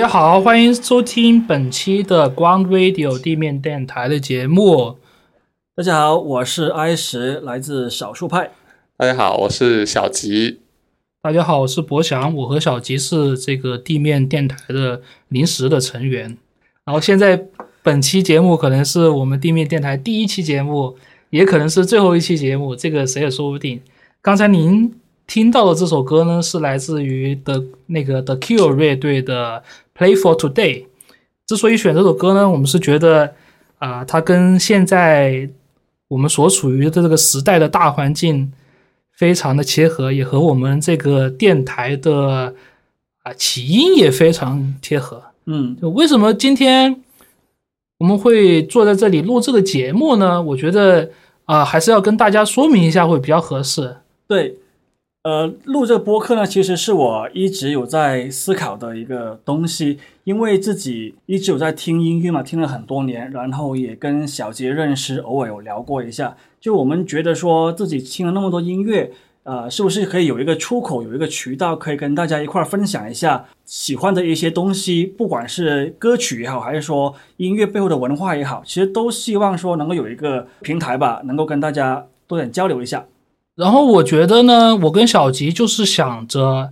大家好，欢迎收听本期的 Ground Radio 地面电台的节目。大家好，我是 I 十，来自少数派。大家好，我是小吉。大家好，我是博翔，我和小吉是这个地面电台的临时的成员。然后现在本期节目可能是我们地面电台第一期节目，也可能是最后一期节目，这个谁也说不定。刚才您听到的这首歌呢，是来自于的那个 The Cure 乐队的《Play for Today》。之所以选这首歌呢，我们是觉得啊、它跟现在我们所处于的这个时代的大环境非常的切合，也和我们这个电台的啊起因也非常贴合。嗯，为什么今天我们会坐在这里录这个节目呢？我觉得啊、还是要跟大家说明一下会比较合适。对，呃，录这个播客呢，其实是我一直有在思考的一个东西，因为自己一直有在听音乐嘛，听了很多年，然后也跟小杰认识，偶尔有聊过一下，就我们觉得说自己听了那么多音乐。呃，是不是可以有一个出口，有一个渠道，可以跟大家一块儿分享一下喜欢的一些东西，不管是歌曲也好，还是说音乐背后的文化也好，其实都希望说能够有一个平台吧，能够跟大家多点交流一下。然后我觉得呢，我跟小吉就是想着，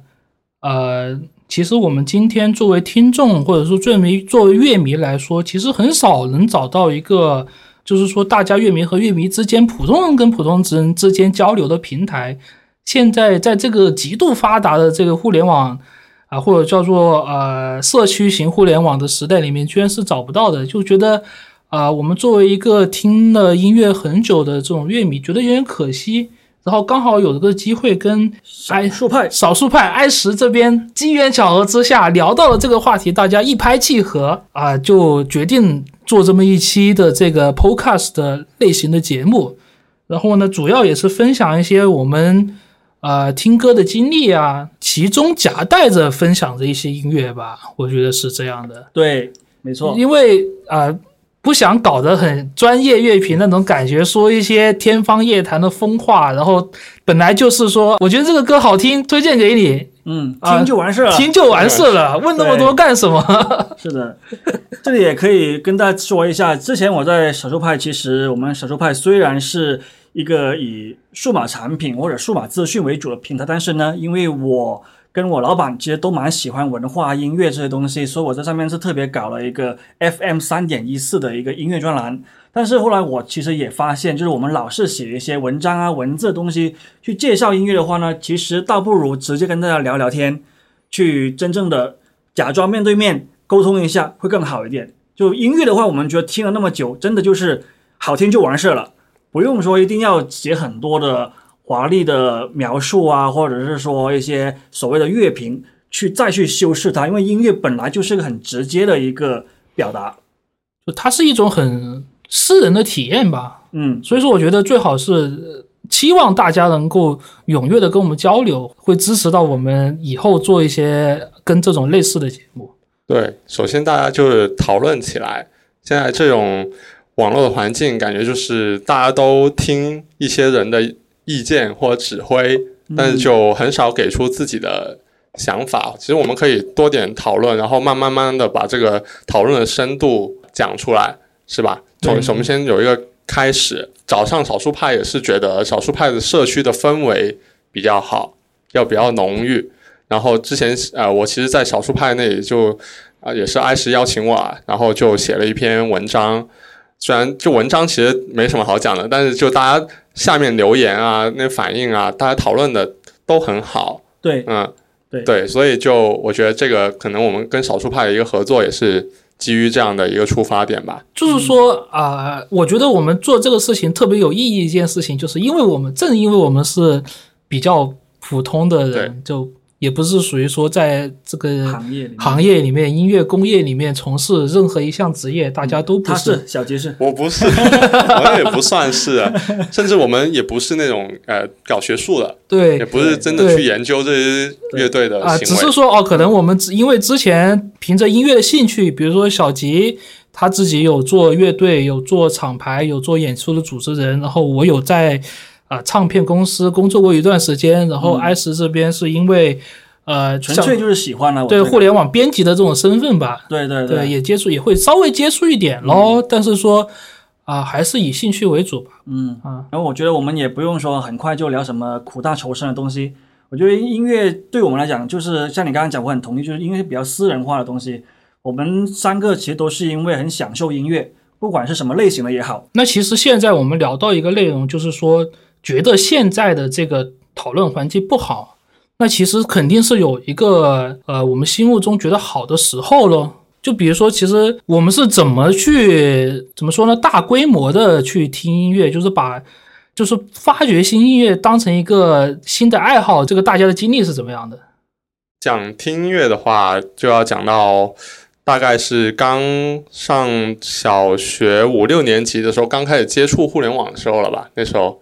呃，其实我们今天作为听众或者说作为作为乐迷来说，其实很少能找到一个，就是说大家乐迷和乐迷之间，普通人跟普通人之间交流的平台。现在在这个极度发达的这个互联网啊，或者叫做呃社区型互联网的时代里面，居然是找不到的，就觉得啊、我们作为一个听了音乐很久的这种乐迷，觉得有点可惜。然后刚好有这个机会跟少数派少数派 I 十这边机缘巧合之下聊到了这个话题，大家一拍即合啊，就决定做这么一期的这个 Podcast 的类型的节目。然后呢，主要也是分享一些我们呃听歌的经历啊，其中夹带着分享着一些音乐吧，我觉得是这样的。对，没错，因为啊、呃不想搞得很专业乐评那种感觉，说一些天方夜谭的疯话，然后本来就是说，我觉得这个歌好听，推荐给你，嗯，啊听就完事了。听就完事了，问那么多干什么？是的，这里也可以跟大家说一下，之前我在少数派，其实我们少数派虽然是一个以数码产品或者数码资讯为主的平台，但是呢，因为我跟我老板其实都蛮喜欢文化音乐这些东西，所以我在上面是特别搞了一个 FM 三点一四的一个音乐专栏。但是后来我其实也发现，就是我们老是写一些文章啊、文字的东西去介绍音乐的话呢，其实倒不如直接跟大家聊聊天，去真正的假装面对面沟通一下会更好一点。就音乐的话，我们觉得听了那么久，真的就是好听就完事了，不用说一定要写很多的华丽的描述啊，或者是说一些所谓的乐评去再去修饰它，因为音乐本来就是个很直接的一个表达。就它是一种很私人的体验吧，嗯，所以说我觉得最好是呃期望大家能够踊跃的跟我们交流，会支持到我们以后做一些跟这种类似的节目。对，首先大家就是讨论起来。现在这种网络的环境，感觉就是大家都听一些人的意见或者指挥，但是就很少给出自己的想法。其实我们可以多点讨论，然后慢慢慢的把这个讨论的深度讲出来，是吧？从对我们先有一个开始。早上少数派也是觉得少数派的社区的氛围比较好，要比较浓郁。然后之前呃，我其实，在少数派那里就啊、也是艾什邀请我啊，然后就写了一篇文章。虽然就文章其实没什么好讲的，但是就大家下面留言啊、那反应啊，大家讨论的都很好。对嗯，对对，所以就我觉得这个可能我们跟少数派的一个合作也是基于这样的一个出发点吧。就是说啊、我觉得我们做这个事情特别有意义。一件事情，就是因为我们正因为我们是比较普通的人，就也不是属于说在这个行业里面行业里面、音乐工业里面从事任何一项职业，大家都不他是小杰是，我不是，我也不算是，啊 甚至我们也不是那种呃搞学术的，对也不是真的去研究这些乐队的啊，行为。只是说哦，可能我们只因为之前凭着音乐的兴趣，比如说小吉他自己有做乐队，有做厂牌，有做演出的主持人，然后我有在啊、唱片公司工作过一段时间，然后嗯 I 十这边是因为呃，纯粹就是喜欢了。对这个互联网编辑的这种身份吧，对对对，也接触也会稍微接触一点咯，但是说啊、还是以兴趣为主吧。嗯啊然后我觉得我们也不用说很快就聊什么苦大仇深的东西。我觉得音乐对我们来讲，就是像你刚刚讲，我很同意，就是音乐是比较私人化的东西。我们三个其实都是因为很享受音乐，不管是什么类型的也好。那其实现在我们聊到一个内容，就是说觉得现在的这个讨论环境不好，那其实肯定是有一个呃我们心目中觉得好的时候咯。就比如说，其实我们是怎么去怎么说呢？大规模的去听音乐，就是把就是发掘新音乐当成一个新的爱好，这个大家的经历是怎么样的？讲听音乐的话，就要讲到大概是刚上小学五六年级的时候，刚开始接触互联网的时候了吧？那时候，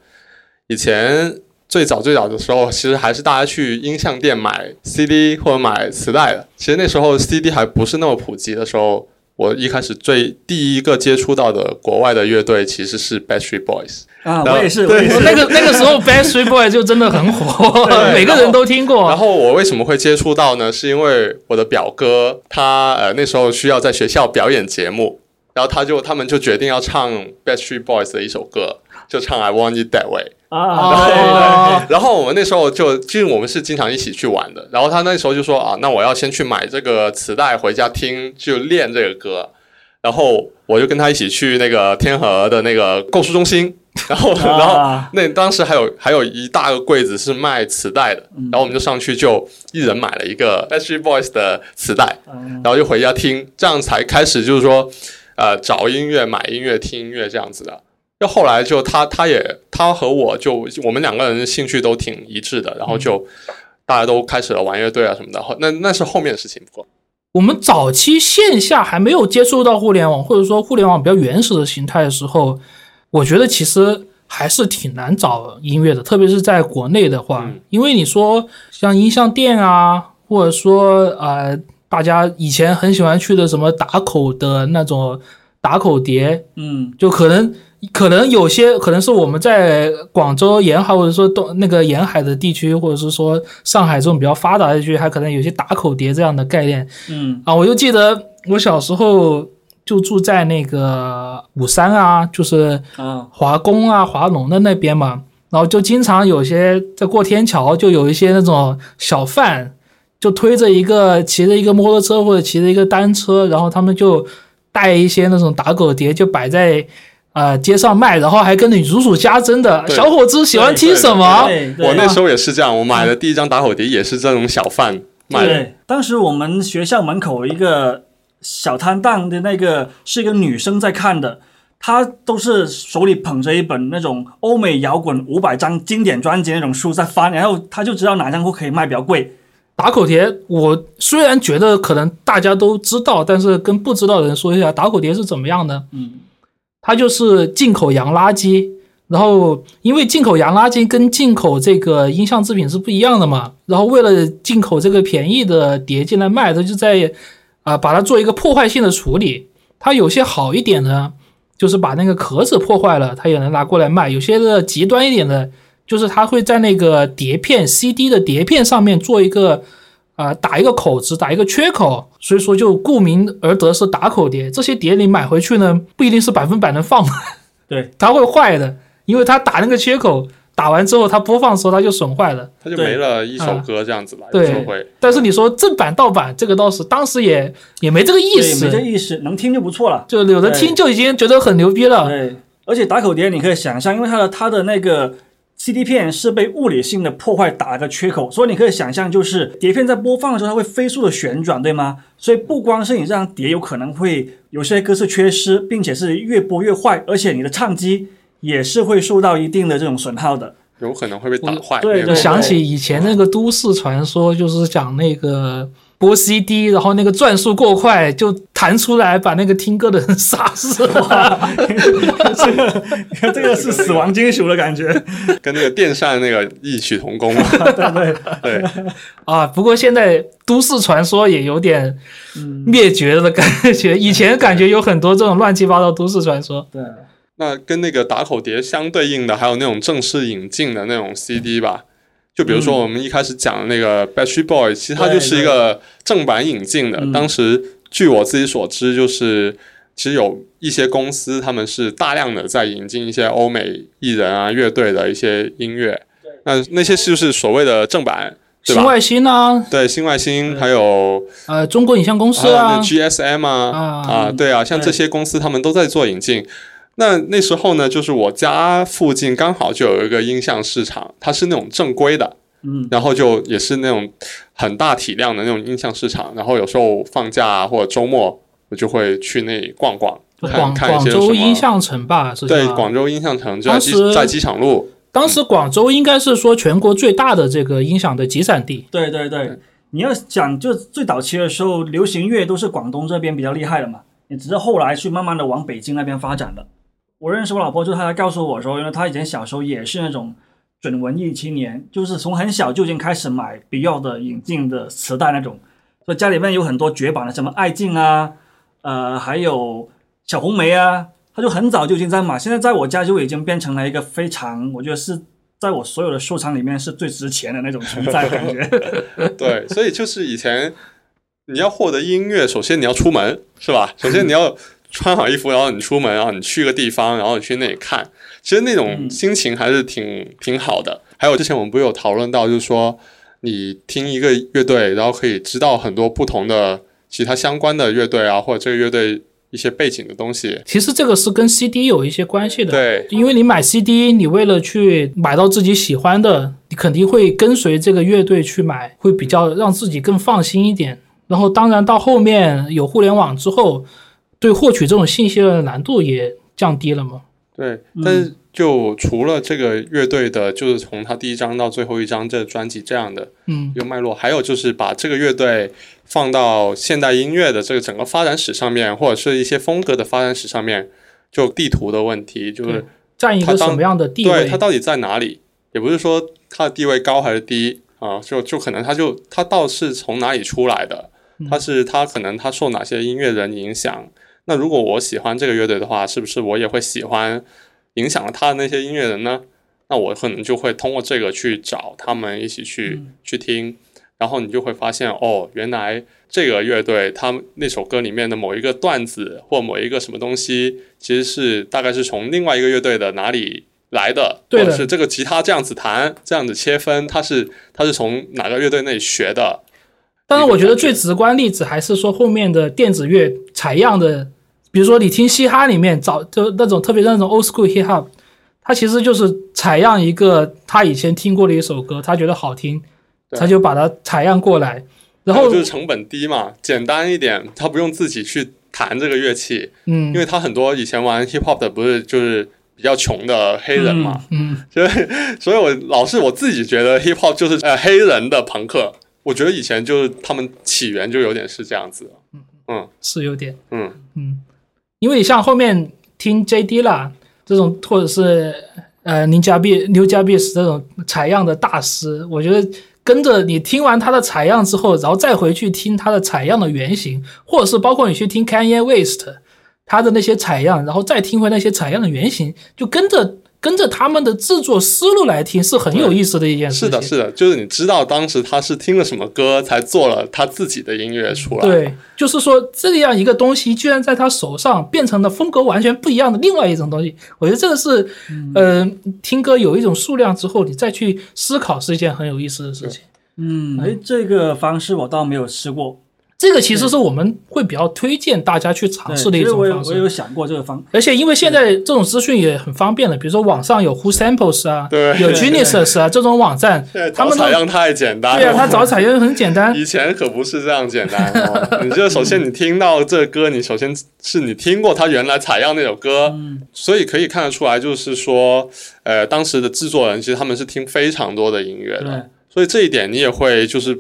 以前最早最早的时候，其实还是大家去音像店买 CD 或者买磁带的。其实那时候 CD 还不是那么普及的时候，我一开始最第一个接触到的国外的乐队其实是 Backstreet Boys。啊，然后我也是，我对也是。那个那个时候 Backstreet Boys 就真的很火，每个人都听过。然后我为什么会接触到呢？是因为我的表哥他呃那时候需要在学校表演节目，然后他就他们就决定要唱 Backstreet Boys 的一首歌，就唱 I Want It That Way。啊，对对哦，然后我们那时候就，其实我们是经常一起去玩的。然后他那时候就说啊，那我要先去买这个磁带回家听，就练这个歌。然后我就跟他一起去那个天河的那个购书中心，然后然后啊那当时还有还有一大个柜子是卖磁带的，然后我们就上去就一人买了一个 Backstreet Boys 的磁带，嗯然后就回家听，这样才开始就是说，呃，找音乐、买音乐、听音乐这样子的。就后来就他他也他和我就我们两个人的兴趣都挺一致的，然后就大家都开始了玩乐队啊什么的。后那那是后面的事情，不过。我们早期线下还没有接触到互联网，或者说互联网比较原始的形态的时候，我觉得其实还是挺难找音乐的，特别是在国内的话，嗯。因为你说像音像店啊，或者说呃，大家以前很喜欢去的什么打口的那种打口碟，嗯。就可能可能有些可能是我们在广州沿海或者说东那个沿海的地区，或者是说上海这种比较发达的地区，还可能有些打口碟这样的概念。嗯。啊。我就记得我小时候就住在那个武山啊，就是啊。华工啊、华农的那边嘛，然后就经常有些在过天桥，就有一些那种小贩，就推着一个骑着一个摩托车或者骑着一个单车，然后他们就带一些那种打狗碟，就摆在呃街上卖，然后还跟你如数家珍的小伙子喜欢听什么？我那时候也是这样，我买的第一张打火碟也是这种小贩卖的。对，当时我们学校门口一个小摊档的那个是一个女生在看的，她都是手里捧着一本那种欧美摇滚五百张经典专辑那种书在翻，然后她就知道哪张会可以卖比较贵。打口碟，我虽然觉得可能大家都知道，但是跟不知道的人说一下，打口碟是怎么样的？嗯它就是进口洋垃圾，然后因为进口洋垃圾跟进口这个音像制品是不一样的嘛，然后为了进口这个便宜的碟进来卖，它就在啊、把它做一个破坏性的处理。它有些好一点的，就是把那个壳子破坏了，它也能拿过来卖；有些的极端一点的，就是它会在那个碟片 CD 的碟片上面做一个。啊、打一个口子，打一个缺口，所以说就顾名而得是打口碟。这些碟你买回去呢，不一定是百分百能放，对，它会坏的，因为它打那个缺口，打完之后它播放的时候它就损坏了。它就没了一首歌这样子吧，有对时候会。但是你说正版盗版，这个倒是当时也也没这个意思，没这，意思，能听就不错了。就有的听就已经觉得很牛逼了。对，而且打口碟你可以想象，因为它的它的那个 CD 片是被物理性的破坏打了个缺口，所以你可以想象，就是碟片在播放的时候它会飞速的旋转，对吗？所以不光是你这张碟有可能会有些歌是缺失，并且是越播越坏，而且你的唱机也是会受到一定的这种损耗的。有可能会被打坏。对我想起以前那个都市传说，就是讲那个播 CD，然后那个转速过快就弹出来，把那个听歌的人 杀死了。这个你看这个是死亡金属的感觉。跟那个电扇那个异曲同工嘛。对啊，不过现在都市传说也有点嗯灭绝的感觉。以前感觉有很多这种乱七八糟都市传说。对，那跟那个打口碟相对应的，还有那种正式引进的那种 CD 吧，就比如说我们一开始讲的那个 Backstreet Boys，其实它就是一个正版引进的。嗯当时据我自己所知，就是其实有一些公司他们是大量的在引进一些欧美艺人啊、乐队的一些音乐。那那些就是所谓的正版？新外星啊，对，新外星还有呃，中国影像公司啊啊，GSM 啊啊啊，对啊，像这些公司他们都在做引进。那那时候呢，就是我家附近刚好就有一个音像市场，它是那种正规的，嗯，然后就也是那种很大体量的那种音像市场。然后有时候放假啊或者周末，我就会去那里逛逛，看广广看一些什么州音像城吧，是对广州音像城就在当时机在机场路，当时广州应该是说全国最大的这个音响的集散地。对对对，你要讲就最早期的时候，流行乐都是广东这边比较厉害的嘛，也只是后来去慢慢的往北京那边发展的。我认识我老婆，就她告诉我说，因为她以前小时候也是那种准文艺青年，就是从很小就已经开始买 Beyond 的引进的磁带那种，所以家里面有很多绝版的，什么爱静啊，呃，还有小红梅啊，她就很早就已经在买，现在在我家就已经变成了一个非常，我觉得是在我所有的收藏里面是最值钱的那种存在，感觉。对，所以就是以前你要获得音乐，首先你要出门，是吧？首先你要穿好衣服，然后你出门，然后你去个地方，然后你去那里看，其实那种嗯心情还是挺挺好的。还有之前我们不是有讨论到，就是说你听一个乐队，然后可以知道很多不同的其他相关的乐队啊，或者这个乐队一些背景的东西。其实这个是跟 CD 有一些关系的。对，因为你买 CD，你为了去买到自己喜欢的，你肯定会跟随这个乐队去买，会比较让自己更放心一点。然后，当然到后面有互联网之后，对获取这种信息的难度也降低了嘛。对，但是就除了这个乐队的，就是从他第一张到最后一张这专辑这样的嗯一个脉络，还有就是把这个乐队放到现代音乐的这个整个发展史上面，或者是一些风格的发展史上面，就地图的问题，就是占一个什么样的地位对它？到底在哪里，也不是说它的地位高还是低啊，就就可能它就它倒是从哪里出来的，它是它可能它受哪些音乐人影响。那如果我喜欢这个乐队的话，是不是我也会喜欢影响了他的那些音乐人呢？那我可能就会通过这个去找他们一起去、去听，然后你就会发现哦，原来这个乐队他们那首歌里面的某一个段子或某一个什么东西，其实是大概是从另外一个乐队的哪里来的，对的或者是这个吉他这样子弹，这样子切分，它是它是从哪个乐队那里学的？当然，我觉得最直观例子还是说后面的电子乐采样的，比如说你听嘻哈里面找就那种特别那种 old school hip hop，它其实就是采样一个他以前听过的一首歌，他觉得好听，他就把它采样过来，然后就是成本低嘛，简单一点，他不用自己去弹这个乐器，嗯。因为他很多以前玩 hip hop 的不是就是比较穷的黑人嘛，嗯，所以所以我老是我自己觉得 hip hop 就是呃黑人的朋克，我觉得以前就是他们起源就有点是这样子。嗯，嗯。是有点。嗯，嗯，因为像后面听 J.D. 啦这种，或者是呃宁加币、牛加币斯这种采样的大师，我觉得跟着你听完他的采样之后，然后再回去听他的采样的原型，或者是包括你去听 Kanye West 他的那些采样，然后再听回那些采样的原型，就跟着跟着他们的制作思路来听，是很有意思的一件事情。是的，是的，就是你知道当时他是听了什么歌才做了他自己的音乐出来，对，就是说这样一个东西，居然在他手上变成了风格完全不一样的另外一种东西。我觉得这个是，呃，听歌有一种数量之后，你再去思考是一件很有意思的事情。嗯，哎，这个方式我倒没有试过。这个其实是我们会比较推荐大家去尝，试的一种方式。我有想过这个方，而且因为现在这种资讯也很方便了，比如说网上有 Who Samples 啊，对有 Genius 啊这种网站，他们采样太简单了，对啊，他找采样很简单。以前可不是这样简单哦。你就首先你听到这歌，你首先是你听过他原来采样那首歌，嗯所以可以看得出来，就是说，呃，当时的制作人其实他们是听非常多的音乐的，所以这一点你也会就是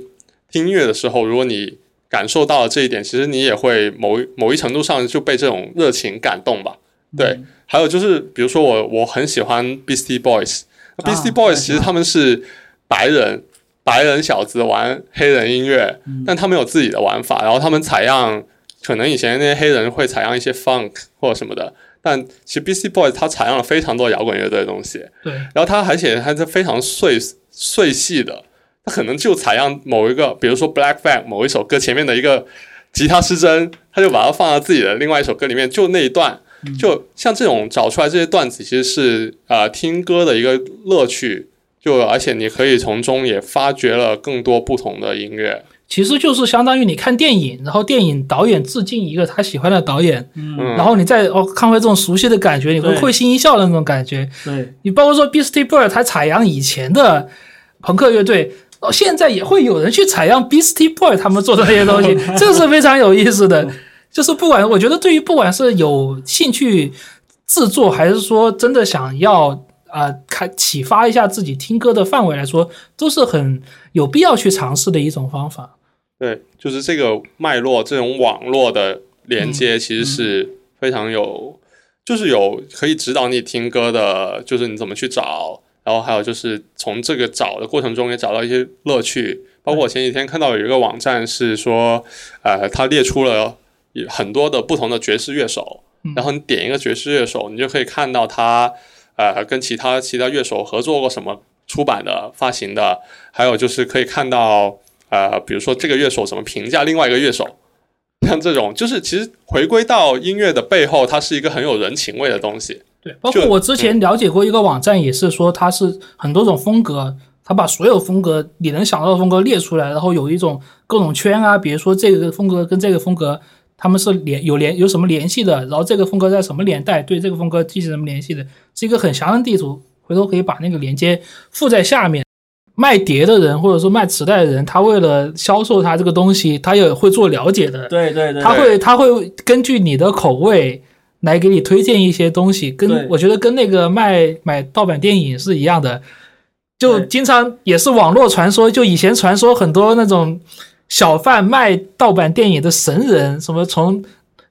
听音乐的时候，如果你感受到了这一点，其实你也会某一某一程度上就被这种热情感动吧。对，嗯。还有就是，比如说我我很喜欢 Beastie Boys，Beastie、啊 Boys 其实他们是白人白人小子玩黑人音乐，嗯。但他们有自己的玩法，然后他们采样，可能以前那些黑人会采样一些 funk 或者什么的，但其实 Beastie Boys 他采样了非常多摇滚乐队的东西，对，然后他而且还是非常碎碎细的，它可能就采样某一个，比如说 Black Flag 某一首歌前面的一个吉他失真，他就把它放到自己的另外一首歌里面，就那一段，就像这种找出来这些段子，其实是呃听歌的一个乐趣，就而且你可以从中也发掘了更多不同的音乐。其实就是相当于你看电影，然后电影导演致敬一个他喜欢的导演，嗯，嗯，然后你再哦看回这种熟悉的感觉，你会会心一笑的那种感觉。对，你包括说 Beastie Boys，他采样以前的朋克乐队，哦，现在也会有人去采样 Beastie Boys 他们做的那些东西，这是非常有意思的。就是不管我觉得对于不管是有兴趣制作，还是说真的想要啊开启发一下自己听歌的范围来说，都是很有必要去尝试的一种方法。对，就是这个脉络，这种网络的连接，其实是非常有，就是有可以指导你听歌的，就是你怎么去找，然后还有就是从这个找的过程中也找到一些乐趣。包括我前几天看到有一个网站是说，呃，它列出了很多的不同的爵士乐手，然后你点一个爵士乐手，你就可以看到他呃跟其他其他乐手合作过什么出版的、发行的，还有就是可以看到。呃，比如说这个乐手怎么评价另外一个乐手，像这种就是其实回归到音乐的背后，它是一个很有人情味的东西。对，包括我之前了解过一个网站，也是说它是很多种风格，它把所有风格你能想到的风格列出来，然后有一种各种圈啊，比如说这个风格跟这个风格他们是联有联有什么联系的，然后这个风格在什么年代对这个风格进行什么联系的，是一个很详的地图，回头可以把那个连接附在下面。卖碟的人或者说卖磁带的人，他为了销售他这个东西，他也会做了解的。对对对，他会他会根据你的口味来给你推荐一些东西，跟我觉得跟那个卖买盗版电影是一样的，就经常也是网络传说，就以前传说很多那种小贩卖盗版电影的神人，什么从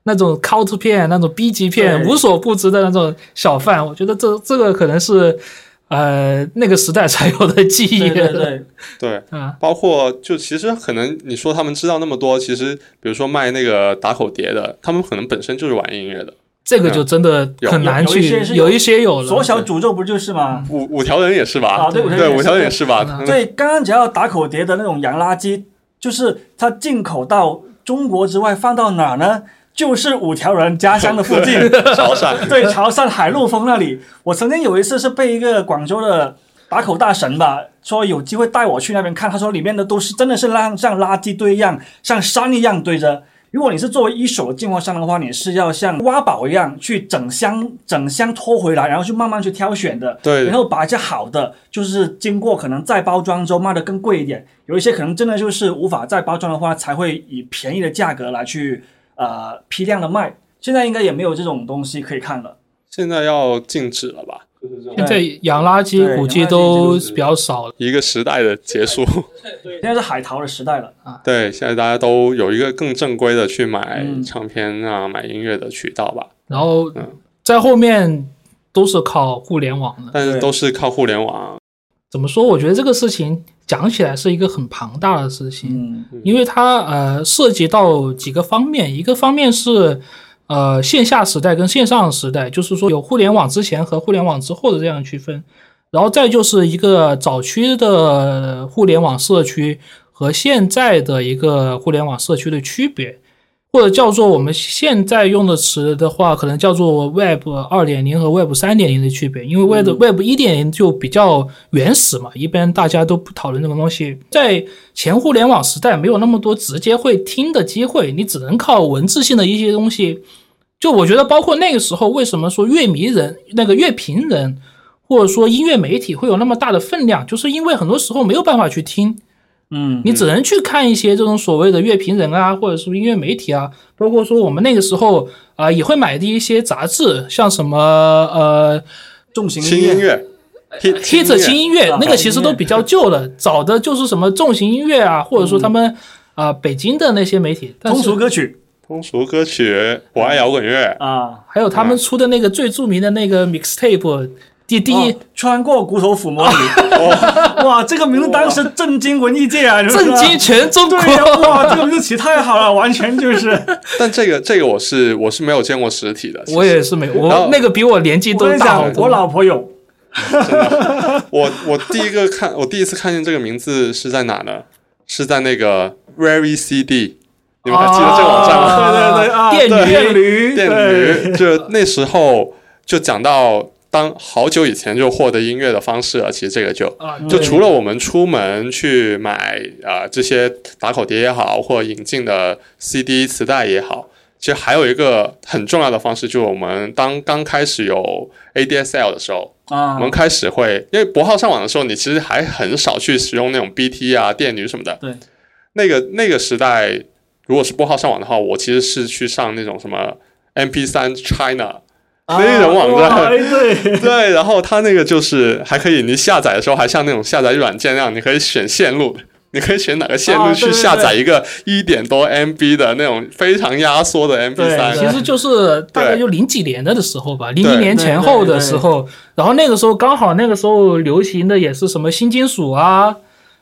那种 cult 片、那种 B 级片无所不知的那种小贩，我觉得这这个可能是呃那个时代才有的记忆。对对对，对，啊，包括就其实可能你说他们知道那么多，其实比如说卖那个打口碟的，他们可能本身就是玩音乐的。这个就真的很难有有一去些，有有一些有了。左小诅咒不就是吗？五五条人也是吧？啊对五条人对，也是五条人也是吧？对，刚刚讲到打口碟的那种洋垃圾，就是它进口到中国之外放到哪儿呢？就是五条人家乡的附近，潮汕 对，潮汕海陆丰那里。我曾经有一次是被一个广州的打口大神吧，说有机会带我去那边看，他说里面的都是真的是像像垃圾堆一样，像山一样堆着。如果你是作为一手的进货商的话，你是要像挖宝一样去整箱整箱拖回来，然后去慢慢去挑选的。对然后把一些好的，就是经过可能再包装之后卖的更贵一点，有一些可能真的就是无法再包装的话，才会以便宜的价格来去呃批量的卖。现在应该也没有这种东西可以看了。现在要禁止了吧？就是这种现在洋垃圾估计都比较少了。一个时代的结束。现在是海淘的时代了啊。对，现在大家都有一个更正规的去买嗯唱片啊、买音乐的渠道吧，然后嗯在后面都是靠互联网的。但是都是靠互联网。怎么说？我觉得这个事情讲起来是一个很庞大的事情，嗯因为它呃涉及到几个方面，一个方面是呃线下时代跟线上时代，就是说有互联网之前和互联网之后的这样区分，然后再就是一个早期的互联网社区和现在的一个互联网社区的区别。或者叫做我们现在用的词的话，可能叫做 Web 二点零和 Web 三点零的区别。因为 Web、Web 一点零就比较原始嘛，一般大家都不讨论这个东西。在前互联网时代，没有那么多直接会听的机会，你只能靠文字性的一些东西。就我觉得，包括那个时候，为什么说乐迷人、那个乐评人，或者说音乐媒体会有那么大的分量，就是因为很多时候没有办法去听。嗯，你只能去看一些这种所谓的乐评人啊，或者是音乐媒体啊，包括说我们那个时候啊、也会买的一些杂志，像什么呃重型轻音乐，hit hit 轻音乐啊，那个其实都比较旧了，早的就是什么重型音乐啊，或者说他们啊、北京的那些媒体，通俗歌曲。通俗歌曲，我爱摇滚乐。啊，还有他们出的那个最著名的那个 mixtape，第第一哦穿过骨头抚摸你，哇，这个名字当时震惊文艺界啊，震惊全中国对。呀，哇，这个名字起太好了，完全就是。但这个这个我是我是没有见过实体的。我也是没有，我那个比我年纪都大。我老婆有，我我第一个看我第一次看见这个名字是在哪呢？是在那个 Very CD，你们还记得这个网站吗？啊对对对啊，电驴电驴，电驴，就那时候就讲到当好久以前就获得音乐的方式了。其实这个就啊，就除了我们出门去买啊、呃这些打口碟也好，或引进的 CD 磁带也好，其实还有一个很重要的方式，就是我们当刚开始有 ADSL 的时候，啊我们开始会，因为拨号上网的时候，你其实还很少去使用那种 BT 啊、电驴什么的。对，那个那个时代，如果是拨号上网的话，我其实是去上那种什么 MP3 China 啊非人网站。对，对，然后它那个就是还可以，你下载的时候还像那种下载软件那样，你可以选线路，你可以选哪个线路去下载一个一点多 MB 的那种非常压缩的 MP 对三。其实就是大概就零几年的的时候吧，零对。零年前后的时候，然后那个时候刚好那个时候流行的也是什么新金属啊、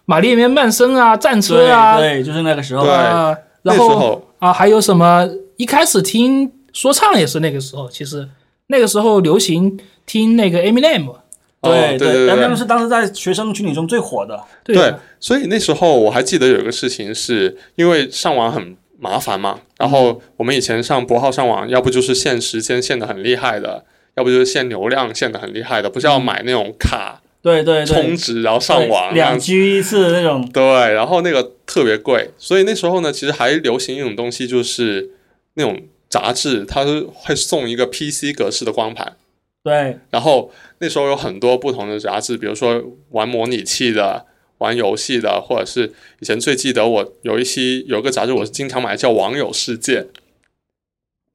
玛丽莲曼森啊、战车啊，对对，就是那个时候。对，啊，然后啊还有什么一开始听说唱也是那个时候，其实那个时候流行听那个 Eminem，对对对对然后是当时在学生群体中最火的，对。对，所以那时候我还记得有一个事情是，因为上网很麻烦嘛，然后我们以前上博号上网，要不就是限时间限的很厉害的，要不就是限流量限的很厉害的，不是要买那种卡对对对，充值然后上网两 G 一次那种，对，然后那个特别贵，所以那时候呢，其实还流行一种东西，就是那种杂志，它是会送一个 PC 格式的光盘。对。然后那时候有很多不同的杂志，比如说玩模拟器的、玩游戏的，或者是以前最记得我有一期有一个杂志，我是经常买，叫《网友世界》。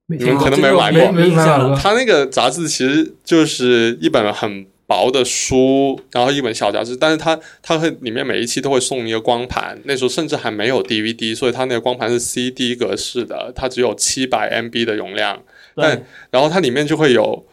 你你们可能没这个买过。没没印象了，它那个杂志其实就是一本很薄的书，然后一本小杂志，但是它它会里面每一期都会送一个光盘，那时候甚至还没有 DVD，所以它那个光盘是 CD 格式的，它只有七百 MB 的容量，但，然后它里面就会有，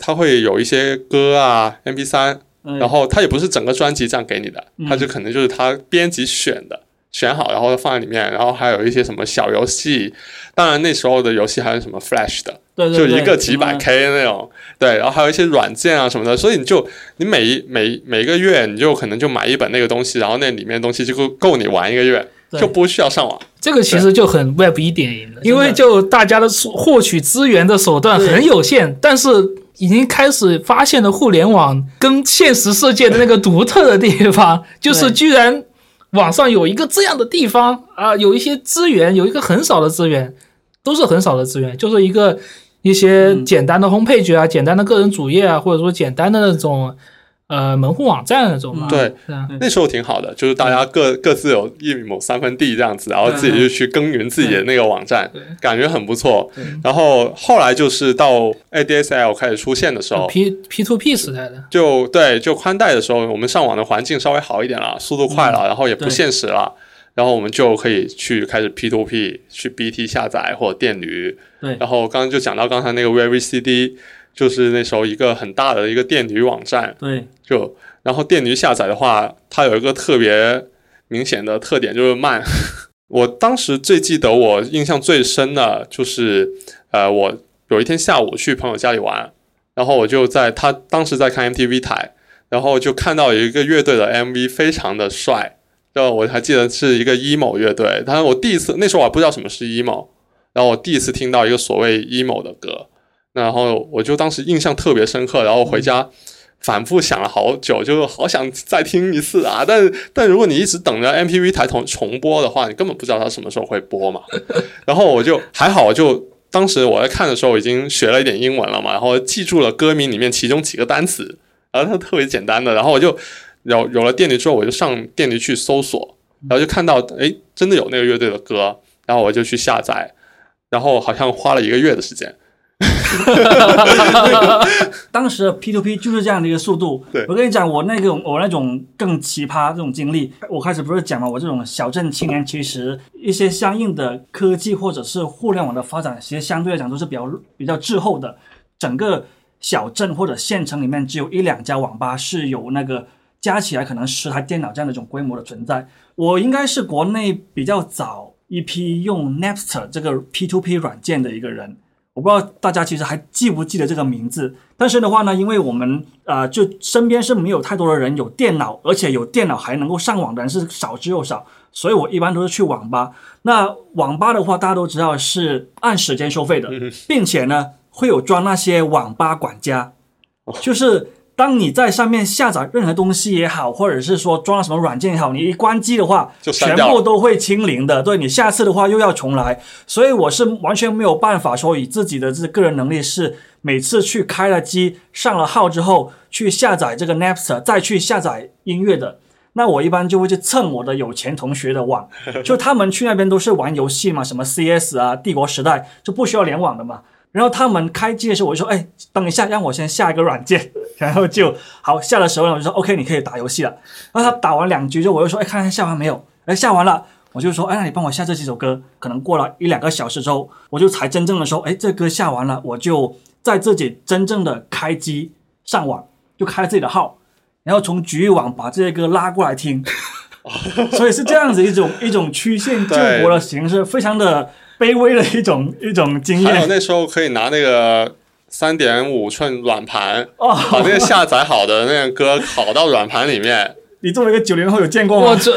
它会有一些歌啊 MP 三，嗯。然后它也不是整个专辑这样给你的，嗯。它就可能就是它编辑选的，选好然后放在里面，然后还有一些什么小游戏，当然那时候的游戏还是什么 Flash 的，对对对就一个几百 K 那种，对，然后还有一些软件啊什么的，所以你就你每一每每个月你就可能就买一本那个东西，然后那里面的东西就够够你玩一个月，就不需要上网。这个其实就很 Web 一点因为就大家的获取资源的手段很有限，但是已经开始发现了互联网跟现实世界的那个独特的地方，就是居然网上有一个这样的地方啊，有一些资源，有一个很少的资源，都是很少的资源，就是一个一些嗯。简单的 homepage 啊，简单的个人主页啊，或者说简单的那种呃门户网站那种嘛，嗯对，那时候挺好的，就是大家各各自有一亩三分地这样子，然后自己就去耕耘自己的那个网站，感觉很不错。然后后来就是到 ADSL 开始出现的时候，P P to P 时代的，就对，就宽带的时候，我们上网的环境稍微好一点了，速度快了，然后也不对。限时了，然后我们就可以去开始 P to P 去 BT 下载或者电驴。对然后刚刚就讲到刚才那个 VeryCD，就是那时候一个很大的一个电驴网站，对就然后电驴下载的话，它有一个特别明显的特点就是慢。我当时最记得我印象最深的就是，呃，我有一天下午去朋友家里玩，然后我就在他当时在看 MTV 台，然后就看到有一个乐队的 MV 非常的帅，然后我还记得是一个 emo 乐队，但是我第一次那时候我还不知道什么是 emo，然后我第一次听到一个所谓 emo 的歌，然后我就当时印象特别深刻，然后回家反复想了好久，就好想再听一次啊！但但如果你一直等着 M P V 台重重播的话，你根本不知道它什么时候会播嘛。然后我就还好，就当时我在看的时候已经学了一点英文了嘛，然后记住了歌名里面其中几个单词，然后它特别简单的，然后我就有有了店里之后，我就上店里去搜索，然后就看到哎，真的有那个乐队的歌，然后我就去下载，然后好像花了一个月的时间。当时的 P to P 就是这样的一个速度。对我跟你讲，我那个我那种更奇葩这种经历，我开始不是讲嘛，我这种小镇青年，其实一些相应的科技或者是互联网的发展，其实相对来讲都是比较比较滞后的。整个小镇或者县城里面只有一两家网吧是有那个加起来可能十台电脑这样的一种规模的存在。我应该是国内比较早一批用 Napster 这个 P2P 软件的一个人。我不知道大家其实还记不记得这个名字，但是的话呢，因为我们呃就身边是没有太多的人有电脑，而且有电脑还能够上网的人是少之又少，所以我一般都是去网吧。那网吧的话，大家都知道是按时间收费的，并且呢会有装那些网吧管家，就是。当你在上面下载任何东西也好，或者是说装了什么软件也好，你一关机的话，全就删掉了部都会清零的。对你下次的话又要重来，所以我是完全没有办法说以自己的这个人能力是每次去开了机上了号之后去下载这个 Napster，再去下载音乐的。那我一般就会去蹭我的有钱同学的网，就他们去那边都是玩游戏嘛，什么 CS 啊、帝国时代就不需要联网的嘛。然后他们开机的时候，我就说：“哎，等一下，让我先下一个软件。”然后就好下的时候呢，我就说：“OK，你可以打游戏了。”然后他打完两局之后，我就说：“哎，看看下完没有？”哎，下完了，我就说：“哎，那你帮我下这几首歌。”可能过了一两个小时之后，我就才真正的说：“哎，这歌下完了，我就在自己真正的开机上网，就开自己的号，然后从局域网把这些歌拉过来听。”所以是这样子一种一种曲线救国的形式，非常的卑微的一种 一种经验。还有那时候可以拿那个三点五寸软盘，哦，把那个下载好的那个歌拷到软盘里面。你作为一个九零后有见过吗？我这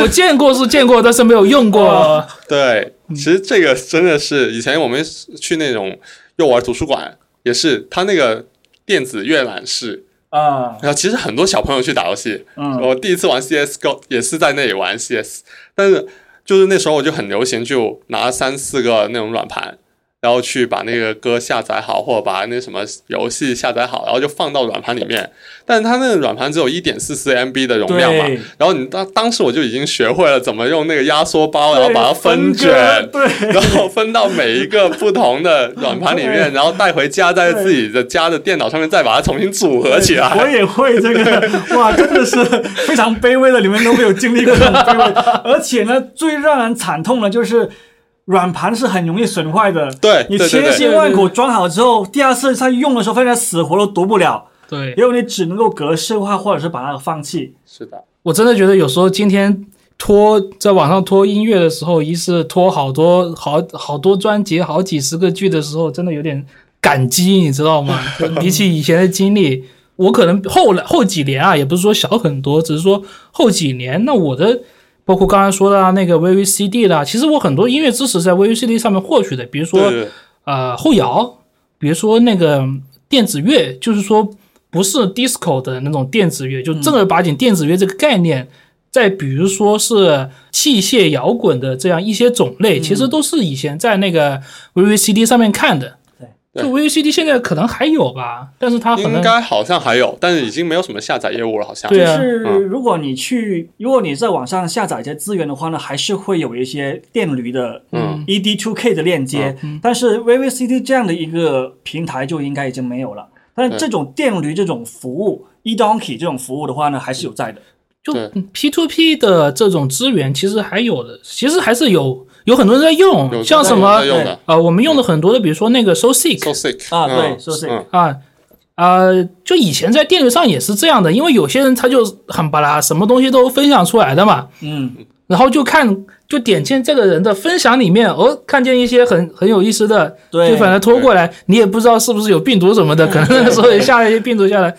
我见过是见过，但是没有用过。对，其实这个真的是以前我们去那种幼儿图书馆，也是他那个电子阅览室，啊，然后其实很多小朋友去打游戏。嗯我第一次玩 CSGO 也是在那里玩 CS，但是就是那时候我就很流行，就拿三四个那种软盘，然后去把那个歌下载好，或者把那什么游戏下载好，然后就放到软盘里面。但是它那个软盘只有一点四四 MB 的容量嘛，然后你当当时我就已经学会了怎么用那个压缩包，然后把它分卷，对，然后分到每一个不同的 软盘里面，然后带回家，在自己的家的电脑上面再把它重新组合起来。我也会这个，哇，真的是非常卑微的，你们都没有经历过这种卑微。而且呢，最让人惨痛的就是软盘是很容易损坏的。对你千辛万苦装好之后，第二次再用的时候，发现死活都读不了，对，因为你只能够格式化，或者是把它放弃。是的，我真的觉得有时候今天拖在网上拖音乐的时候，一是拖好多好好多专辑、好几十个剧的时候，真的有点感激，你知道吗？比起以前的经历，我可能后来后几年啊，也不是说小很多，只是说后几年，那我的。包括刚才说的啊，那个 VVCD 的啊，其实我很多音乐知识在 VVCD 上面获取的，比如说呃后摇，比如说那个电子乐，就是说不是 disco 的那种电子乐，就正儿八经电子乐这个概念。再比如说是器械摇滚的这样一些种类，其实都是以前在那个 VVCD 上面看的。对。就 VVCD 现在可能还有吧，但是它应该好像还有，但是已经没有什么下载业务了，好像。对啊。就是嗯。如果你去，如果你在网上下载一些资源的话呢，还是会有一些电驴的嗯。ED2K 的链接，但是 VVCD 这样的一个平台就应该已经没有了。但是这种电驴这种服务，eDonkey 这种服务的话呢，还是有在的。就 P to P 的这种资源其实还有的，其实还是有有很多人在用，像什么在用的。呃，我们用的很多的，比如说那个 So Sick So sick 啊对嗯 So Sick 嗯。啊。呃，就以前在电视上也是这样的，因为有些人他就很巴拉，什么东西都分享出来的嘛，嗯，然后就看就点进这个人的分享里面，哦，看见一些很很有意思的，对就反正拖过来，你也不知道是不是有病毒什么的，可能那个时候也下了一些病毒下来。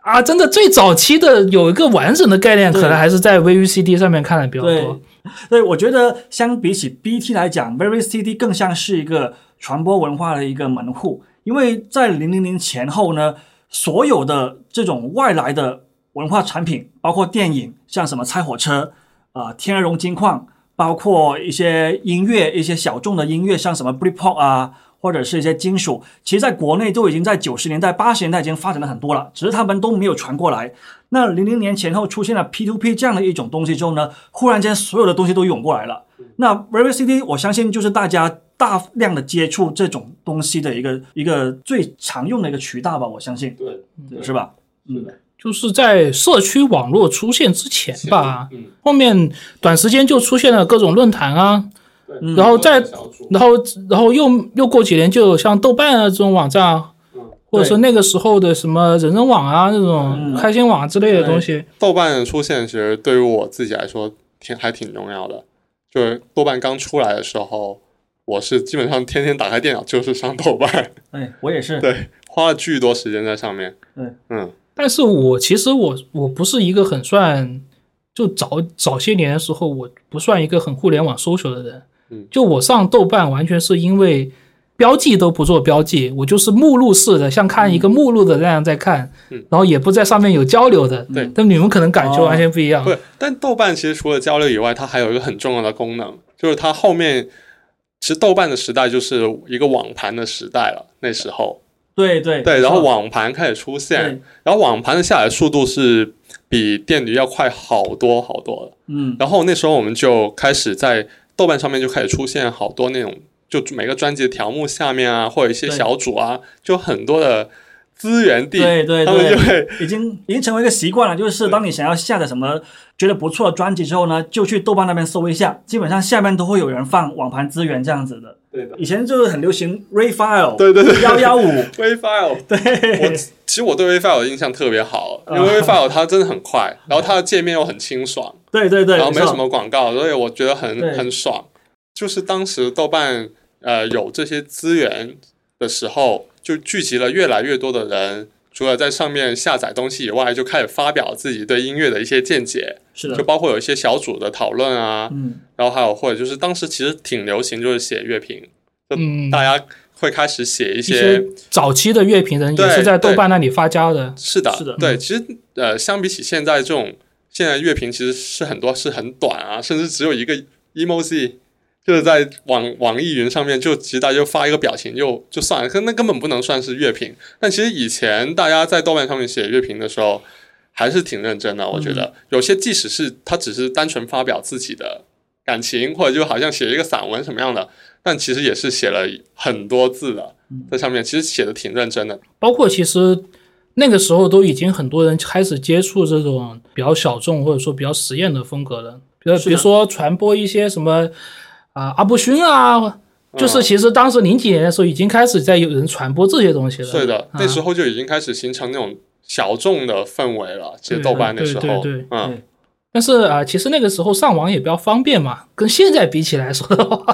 啊，真的最早期的有一个完整的概念，可能还是在 VUCD 上面看的比较对多。，对，我觉得相比起 BT 来讲，Very CD 更像是一个传播文化的一个门户，因为在零零零前后呢，所有的这种外来的文化产品，包括电影，像什么拆火车、啊、天鹅绒金矿，包括一些音乐，一些小众的音乐，像什么 Brip pop 啊。或者是一些金属，其实在国内都已经在九十年代、八十年代已经发展了很多了，只是他们都没有传过来。那零零年前后出现了 P2P 这样的一种东西之后呢，忽然间所有的东西都涌过来了。那 VVCD 我相信就是大家大量的接触这种东西的一个一个最常用的一个渠道吧，我相信对，是吧？是的，就是在社区网络出现之前吧，嗯，后面短时间就出现了各种论坛啊，对然后再然后然后又又过几年就有像豆瓣啊这种网站啊，嗯或者说那个时候的什么人人网啊、那种嗯开心网之类的东西。豆瓣的出现，其实对于我自己来说挺还挺重要的。就是豆瓣刚出来的时候，我是基本上天天打开电脑就是上豆瓣，哎，我也是。对，花了巨多时间在上面。对，嗯，但是我其实我我不是一个很算，就早早些年的时候，我不算一个很互联网 social 的人。嗯就我上豆瓣完全是因为标记都不做标记，我就是目录式的，像看一个目录的那样在看，嗯然后也不在上面有交流的。对但你们可能感觉哦完全不一样。对。但豆瓣其实除了交流以外，它还有一个很重要的功能，就是它后面其实豆瓣的时代就是一个网盘的时代了。那时候，对对对，然后网盘开始出现，然后网盘的下载速度是比电驴要快好多好多的。嗯然后那时候我们就开始在豆瓣上面就开始出现好多那种，就每个专辑的条目下面啊，或者一些小组啊，就很多的资源地，对对对。已经已经成为一个习惯了，就是当你想要下载什么觉得不错的专辑之后呢，就去豆瓣那边搜一下，基本上下面都会有人放网盘资源这样子的。对的，以前就是很流行 Ray File，对对对。幺幺五，Refile，。对，我其实我对 WeFile 的印象特别好，因啊为 Refile 它真的很快，然后它的界面又很清爽，对对对，然后没有什么广告，所以我觉得很很爽。就是当时豆瓣呃有这些资源的时候，就聚集了越来越多的人，除了在上面下载东西以外，就开始发表自己对音乐的一些见解，是的就，包括有一些小组的讨论啊，嗯，然后还有或者就是当时其实挺流行，就是写乐评，嗯，大家会开始写一一些些早期的乐评人也是在豆瓣那里发家的。是的，是的对，其实呃，相比起现在这种，现在乐评其实是很多是很短啊，甚至只有一个 emoji，就是在网网易云上面就其实大家就发一个表情就就算了，可那根本不能算是乐评。但其实以前大家在豆瓣上面写乐评的时候，还是挺认真的，我觉得、有些即使是他只是单纯发表自己的感情，或者就好像写一个散文什么样的，但其实也是写了很多字的在上面，其实写的挺认真的。包括其实那个时候都已经很多人开始接触这种比较小众或者说比较实验的风格了，比如比如说传播一些什么啊、阿布勋啊，就是其实当时零几年的时候已经开始在有人传播这些东西了。对的，啊那时候就已经开始形成那种小众的氛围了。其实豆瓣那时候，对对对嗯，但是啊、其实那个时候上网也比较方便嘛，跟现在比起来说的话，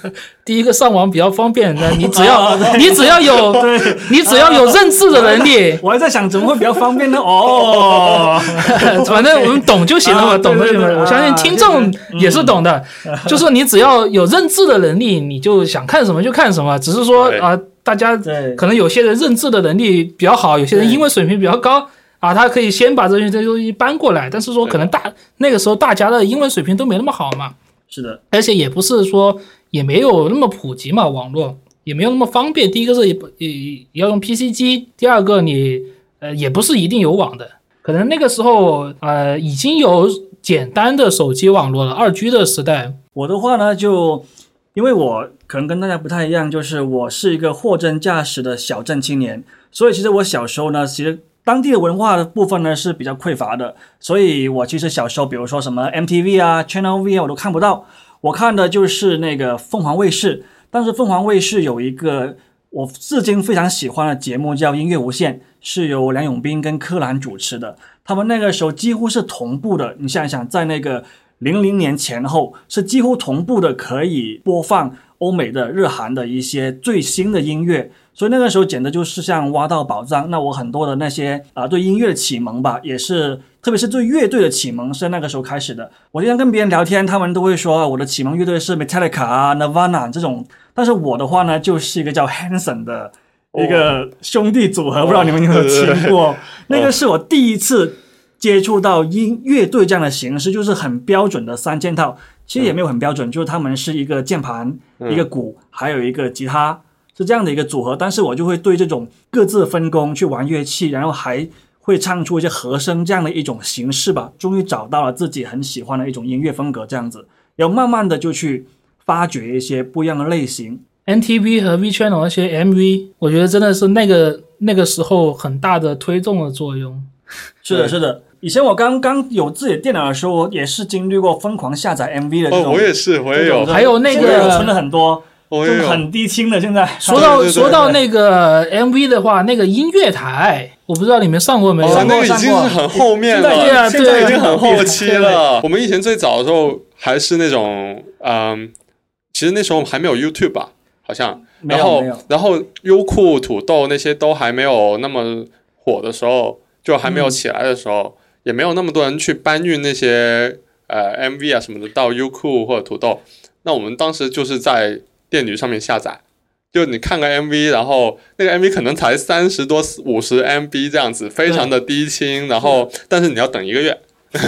第一个上网比较方便，那你只要你只要有 你只要有认字的能力，我还在想怎么会比较方便呢？哦，反正我们懂就行了嘛，啊懂就行了。我相信听众也是懂的，就是你只要有认字的能力，你就想看什么就看什么。只是说对啊、大家，可能有些人认字的能力比较好，有些人英文水平比较高啊，他可以先把这些这些东西搬过来。但是说可能大那个时候大家的英文水平都没那么好嘛，是的，而且也不是说也没有那么普及嘛，网络也没有那么方便。第一个是也也要用 PC 机，第二个你呃也不是一定有网的，可能那个时候呃已经有简单的手机网络了，二 G 的时代。我的话呢，就因为我可能跟大家不太一样，就是我是一个货真价实的小镇青年，所以其实我小时候呢，其实当地的文化的部分呢是比较匮乏的，所以我其实小时候，比如说什么 MTV 啊、Channel V 啊，我都看不到，我看的就是那个凤凰卫视。但是凤凰卫视有一个我至今非常喜欢的节目叫《音乐无限》，是由梁永斌跟柯蓝主持的。他们那个时候几乎是同步的，你想一想，在那个零零年前后是几乎同步的，可以播放欧美的、日韩的一些最新的音乐。所以那个时候简直就是像挖到宝藏。那我很多的那些啊、对音乐的启蒙吧，也是特别是对乐队的启蒙是在那个时候开始的。我经常跟别人聊天，他们都会说我的启蒙乐队是 Metallica 啊、Nirvana 这种，但是我的话呢，就是一个叫 Hanson 的一个兄弟组合，不知道你们有没有听过？那个是我第一次接触到音乐队这样的形式，就是很标准的三件套。其实也没有很标准，就是他们是一个键盘、一个鼓，还有一个吉他，是这样的一个组合。但是我就会对这种各自分工去玩乐器，然后还会唱出一些和声这样的一种形式吧。终于找到了自己很喜欢的一种音乐风格，这样子，然后慢慢的就去发掘一些不一样的类型。NTV 和 V Channel 那些 MV，我觉得真的是那个那个时候很大的推动的作用。是的，是的。以前我刚刚有自己的电脑的时候，也是经历过疯狂下载 MV 的这哦，种。我也是，我也有还有那个存了很多。哦哟，这种很低清的现在。说到说到那个 MV 的话，那个音乐台，我不知道你们上过没有？哦，那个已经是很后面了，对啊现在对啊已经很后期了。我们以前最早的时候还是那种，嗯，其实那时候还没有 YouTube 吧，好像。然后没有没有，然后优酷、土豆那些都还没有那么火的时候，就还没有起来的时候，也没有那么多人去搬运那些呃 MV 啊什么的到优酷或者土豆。那我们当时就是在电驴上面下载，就你看个 MV，然后那个 MV 可能才三十多、五十 MB 这样子，非常的低清，然后但是你要等一个月。对，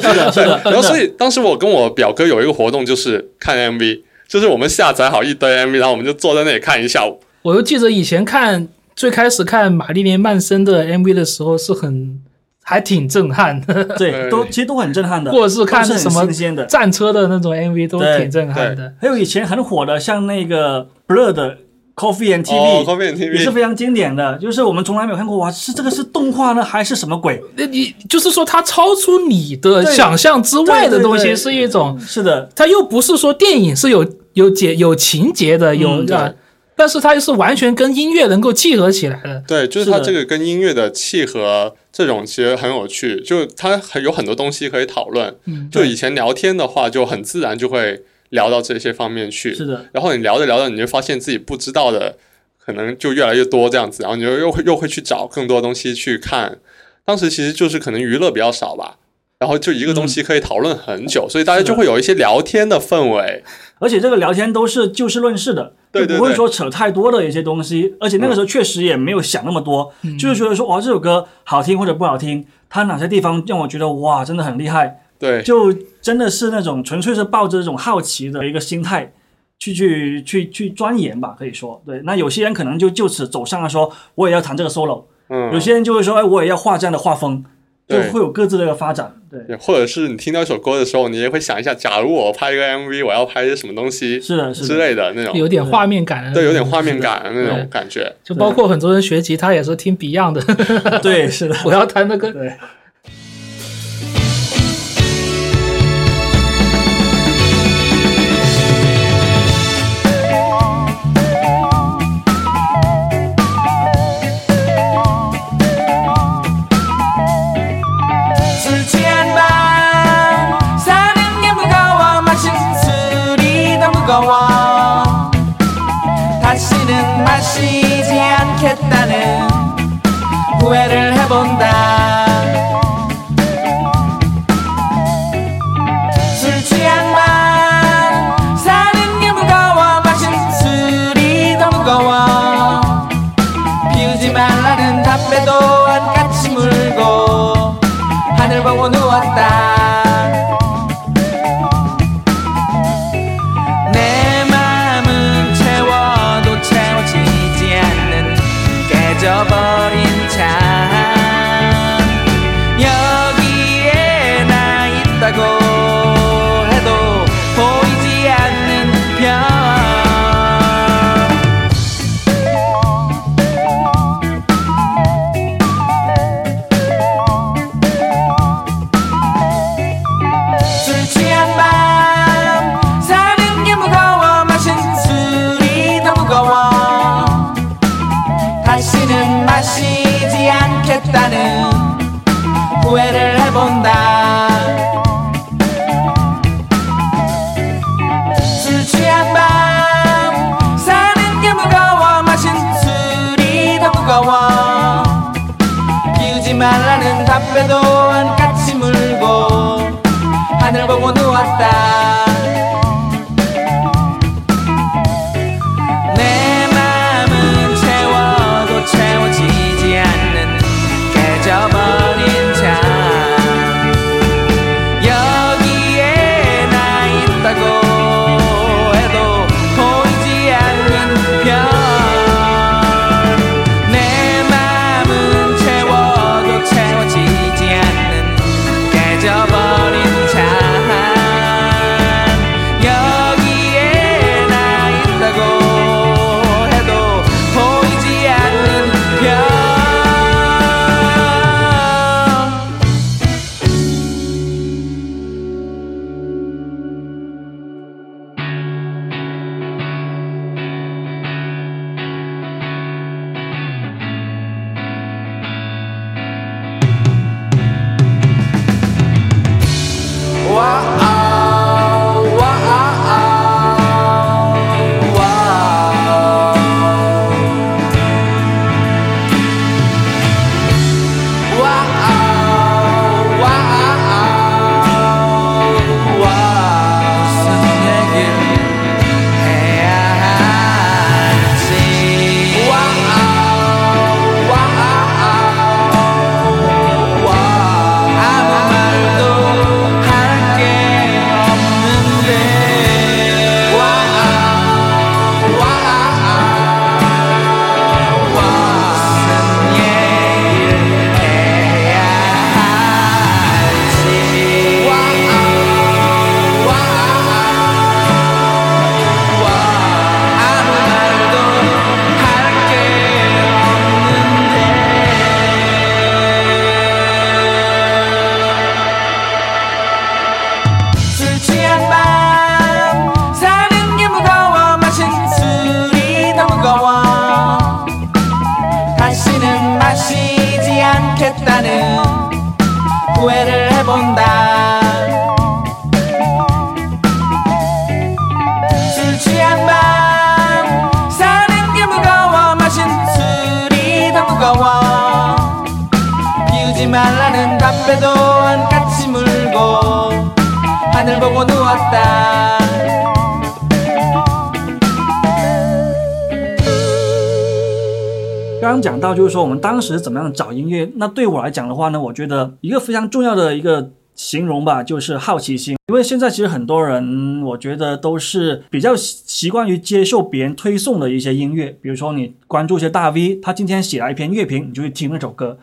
是的，是的。然后所以以当时我跟我表哥有一个活动，就是看 MV，就是我们下载好一堆 MV，然后我们就坐在那里看一下午。我就记得以前看最开始看玛丽莲曼森的 MV 的时候是很还挺震撼 的，对，都其实都很震撼的，或者是看什么新鲜的。战车的那种 MV 都挺震撼的。还有以前很火的，像那个 Blur 的 Coffee and 哦 TV，、，Coffee and 也是非常经典的。就是我们从来没有看过，哇，是这个是动画呢，还是什么鬼？那你就是说，它超出你的想象之外的东西，是一种，是的，它又不是说电影是有有节有情节的，有嗯啊，但是它又是完全跟音乐能够契合起来的。对，就是它这个跟音乐的契合，这种其实很有趣，就它很有很多东西可以讨论。嗯，就以前聊天的话，就很自然就会聊到这些方面去。是的，然后你聊着聊着，你就发现自己不知道的可能就越来越多这样子，然后你就又会又会去找更多东西去看。当时其实就是可能娱乐比较少吧，然后就一个东西可以讨论很久，所以大家就会有一些聊天的氛围。而且这个聊天都是就事论事的，对对对就不会说扯太多的一些东西。而且那个时候确实也没有想那么多，嗯就是觉得说，哇，这首歌好听或者不好听，它哪些地方让我觉得哇，真的很厉害，对，就真的是那种纯粹是抱着这种好奇的一个心态。去去去去钻研吧，可以说对。那有些人可能就就此走上了说，我也要弹这个 solo，、嗯，有些人就会说，哎，我也要画这样的画风，就对会有各自的一个发展。对，对或者是你听到一首歌的时候，你也会想一下，假如我拍一个 MV，我要拍一些什么东西是的，是之，类的那种，有点画面感的，对，有点画面感的那种感觉。就包括很多人学吉他也是听 Beyond 的，对，是的，我要弹那个刚讲到，就是说我们当时怎么样找音乐。那对我来讲的话呢，我觉得一个非常重要的一个形容吧，就是好奇心。因为现在其实很多人，我觉得都是比较习习惯于接受别人推送的一些音乐。比如说你关注一些大 V，他今天写了一篇乐评，你就去听那首歌。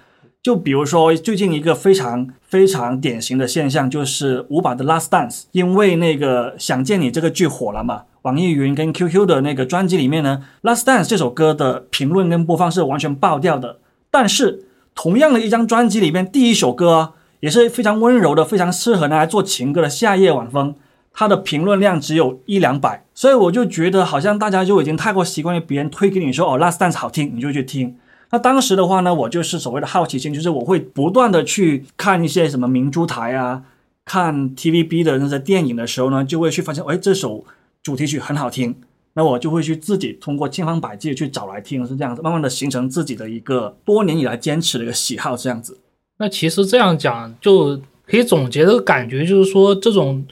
就比如说最近一个非常非常典型的现象，就是伍佰的《Last Dance》，因为那个“想见你”这个剧火了嘛。网易云跟 QQ 的那个专辑里面呢，《Last Dance》这首歌的评论跟播放是完全爆掉的。但是同样的一张专辑里面，第一首歌啊也是非常温柔的，非常适合拿来做情歌的《夏夜晚风》，它的评论量只有一两百。所以我就觉得好像大家就已经太过习惯于别人推给你说哦，《Last Dance》好听，你就去听。那当时的话呢，我就是所谓的好奇心，就是我会不断的去看一些什么明珠台啊，看 TVB 的那些电影的时候呢，就会去发现，哎，这首主题曲很好听，那我就会去自己通过千方百计去找来听，是这样子，慢慢的形成自己的一个多年以来坚持的一个喜好，这样子。那其实这样讲就可以总结的感觉，就是说这种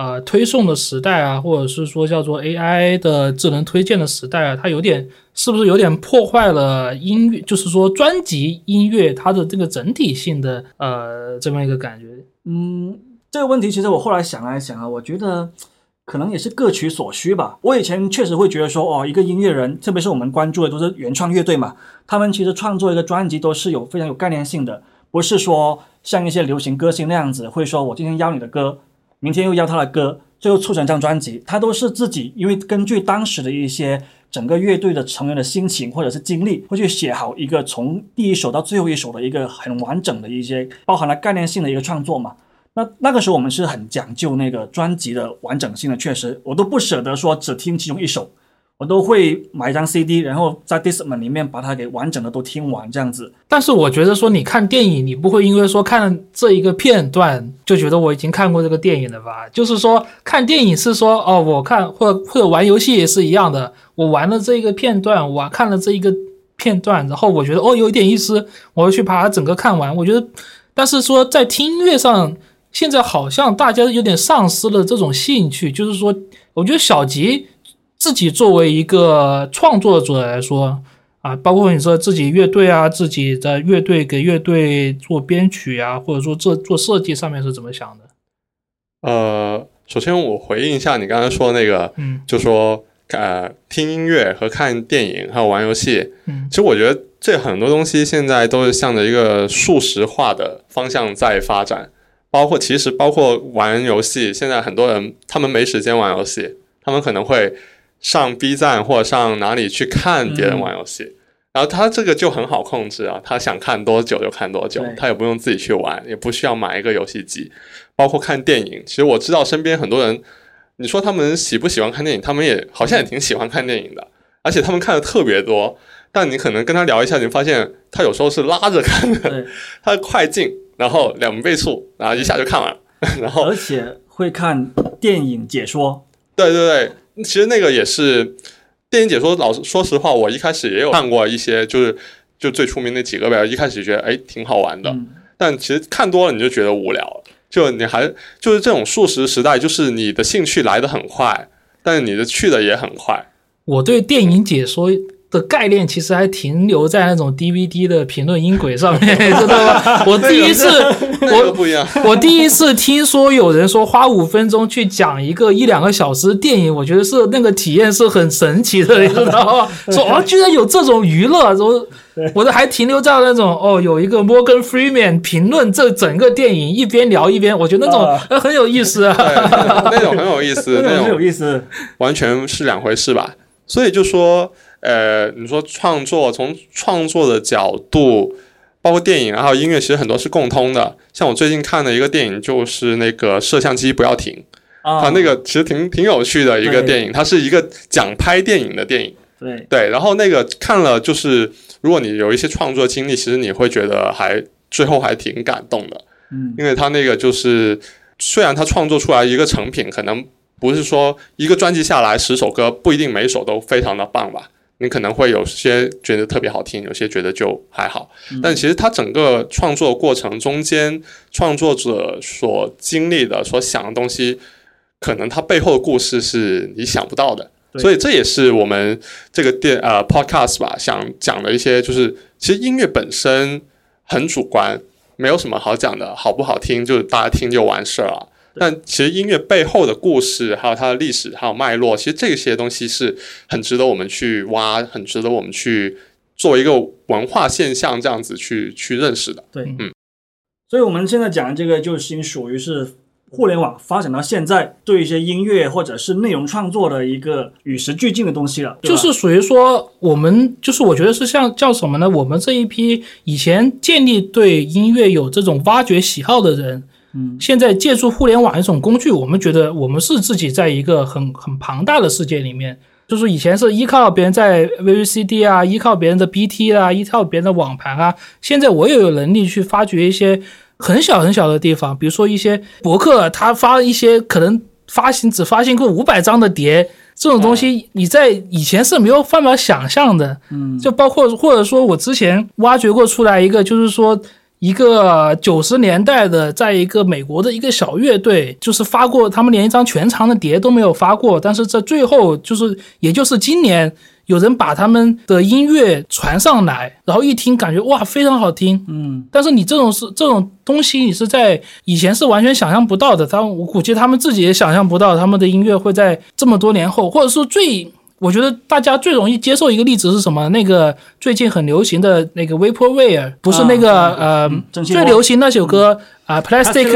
呃推送的时代啊，或者是说叫做 AI 的智能推荐的时代啊，它有点是不是有点破坏了音乐，就是说专辑音乐它的这个整体性的呃这么一个感觉？嗯，这个问题其实我后来想来想啊，我觉得可能也是各取所需吧。我以前确实会觉得说，哦，一个音乐人，特别是我们关注的都是原创乐队嘛，他们其实创作一个专辑都是有非常有概念性的，不是说像一些流行歌星那样子，会说我今天邀你的歌，明天又邀他的歌，最后促成一张专辑。他都是自己因为根据当时的一些整个乐队的成员的心情或者是经历，会去写好一个从第一首到最后一首的一个很完整的一些包含了概念性的一个创作嘛。那那个时候我们是很讲究那个专辑的完整性的，确实我都不舍得说只听其中一首，我都会买一张 CD，然后在 Discman 里面把它给完整的都听完这样子。但是我觉得说你看电影，你不会因为说看这一个片段就觉得我已经看过这个电影了吧？就是说看电影是说哦，我看或者或者玩游戏也是一样的，我玩了这一个片段，我看了这一个片段，然后我觉得哦有一点意思，我要去把它整个看完。我觉得，但是说在听音乐上，现在好像大家有点丧失了这种兴趣，就是说，我觉得小吉自己作为一个创作者来说。啊，包括你说自己乐队啊，自己的乐队给乐队做编曲啊，或者说这做设计上面是怎么想的？呃，首先我回应一下你刚才说的那个，嗯就说呃听音乐和看电影还有玩游戏，嗯其实我觉得这很多东西现在都是向着一个数实化的方向在发展，包括其实包括玩游戏，现在很多人他们没时间玩游戏，他们可能会上 B 站或者上哪里去看别人玩游戏。然后他这个就很好控制啊，他想看多久就看多久，他也不用自己去玩，也不需要买一个游戏机。包括看电影，其实我知道身边很多人，你说他们喜不喜欢看电影，他们也好像也挺喜欢看电影的，而且他们看的特别多。但你可能跟他聊一下，你发现他有时候是拉着看的，对，他快进，然后两倍速，然后一下就看完了。然后而且会看电影解说，对对对，其实那个也是电影解说。老实说实话，我一开始也有看过一些，就是就最出名那几个呗。一开始觉得哎挺好玩的，嗯，但其实看多了你就觉得无聊了。就你还就是这种速食时代，就是你的兴趣来得很快，但是你的去的也很快。我对电影解说的概念其实还停留在那种 DVD 的评论音轨上面，知道吗？我第一次，我不一样，我第一次听说有人说花五分钟去讲一个一两个小时电影，我觉得是那个体验是很神奇的，你知道吗？说哦，居然有这种娱乐，我我都还停留在那种哦，有一个 Morgan Freeman 评论这整个电影，一边聊一边，我觉得那种啊呃很有意思啊。对，那种很有意思，那那种很有意思。完全是两回事吧。所以就说，呃，你说创作从创作的角度，包括电影然后音乐，其实很多是共通的。像我最近看的一个电影，就是那个摄像机不要停，啊，它那个其实挺挺有趣的一个电影，它是一个讲拍电影的电影。对，对，然后那个看了，就是如果你有一些创作经历，其实你会觉得还最后还挺感动的，嗯，因为他那个就是虽然他创作出来一个成品，可能不是说一个专辑下来十首歌不一定每首都非常的棒吧，你可能会有些觉得特别好听，有些觉得就还好。但其实它整个创作过程中间，创作者所经历的、所想的东西，可能它背后的故事是你想不到的。所以这也是我们这个电呃 podcast 吧，想讲的一些，就是其实音乐本身很主观，没有什么好讲的，好不好听就是大家听就完事儿了。但其实音乐背后的故事，还有它的历史，还有脉络，其实这些东西是很值得我们去挖，很值得我们去作为一个文化现象这样子去去认识的。对，嗯，所以我们现在讲的这个就已经属于是互联网发展到现在对一些音乐或者是内容创作的一个与时俱进的东西了，就是属于说，我们就是我觉得是像叫什么呢？我们这一批以前建立对音乐有这种挖掘喜好的人，嗯，现在借助互联网一种工具，我们觉得我们是自己在一个很很庞大的世界里面。就是以前是依靠别人在 VCD 啊，依靠别人的 BT 啊，依靠别人的网盘啊，现在我也有能力去发掘一些很小很小的地方，比如说一些博客，他发一些可能发行只发行过五百张的碟，这种东西你在以前是没有办法想象的。嗯，就包括或者说我之前挖掘过出来一个，就是说一个九十年代的，在一个美国的一个小乐队，就是发过他们连一张全长的碟都没有发过，但是在最后就是也就是今年。有人把他们的音乐传上来，然后一听感觉哇非常好听，嗯，但是你这种是这种东西，你是在以前是完全想象不到的。他们我估计他们自己也想象不到，他们的音乐会在这么多年后，或者说最，我觉得大家最容易接受一个例子是什么？那个最近很流行的那个 Vaporware，不是那个、啊呃、最流行那首歌啊、Plastic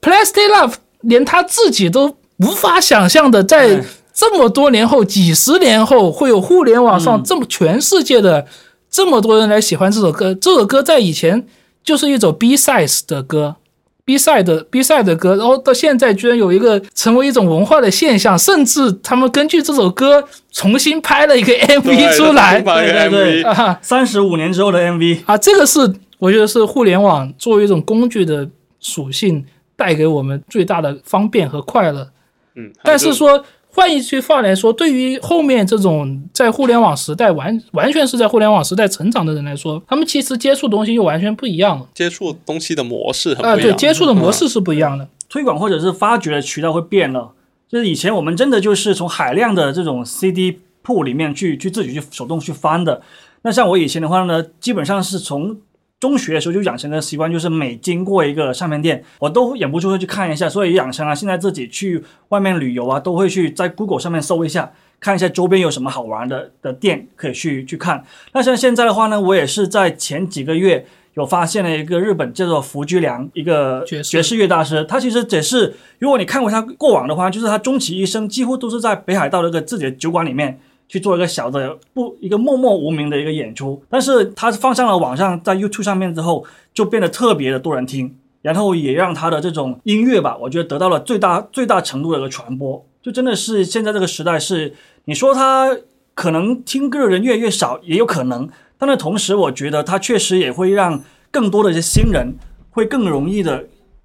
Plastic Love。连他自己都无法想象的，在这么多年后、几十年后，会有互联网上嗯这么全世界的这么多人来喜欢这首歌。这首歌在以前就是一首 B size 的歌。B side 的 B side 的歌，然后到现在居然有一个成为一种文化的现象，甚至他们根据这首歌重新拍了一个 MV 出来对对对啊三十五年之后的 MV，啊！这个是我觉得是互联网作为一种工具的属性带给我们最大的方便和快乐。嗯，但是说换一句话来说，对于后面这种在互联网时代完完全是在互联网时代成长的人来说，他们其实接触东西又完全不一样了接触东西的模式很啊、对，不一样。接触的模式是不一样的。推广或者是发掘的渠道会变了。就是以前我们真的就是从海量的这种 CD 铺里面去去自己去手动去翻的。那像我以前的话呢，基本上是从中学的时候就养成的习惯，就是每经过一个唱片店，我都忍不住会去看一下，所以养成了现在自己去外面旅游啊，都会去在 Google 上面搜一下，看一下周边有什么好玩的的店可以去去看。那像现在的话呢，我也是在前几个月有发现了一个日本叫做福居良一个爵士爵士乐大师，他其实也是，如果你看过他过往的话，就是他终其一生几乎都是在北海道那个自己的酒馆里面去做一个小的不一个默默无名的一个演出，但是他放上了网上，在 YouTube 上面之后，就变得特别的多人听，然后也让他的这种音乐吧，我觉得得到了最大最大程度的一个传播，就真的是现在这个时代是，你说他可能听歌的人越来越少，也有可能，但是同时我觉得他确实也会让更多的一些新人会更容易的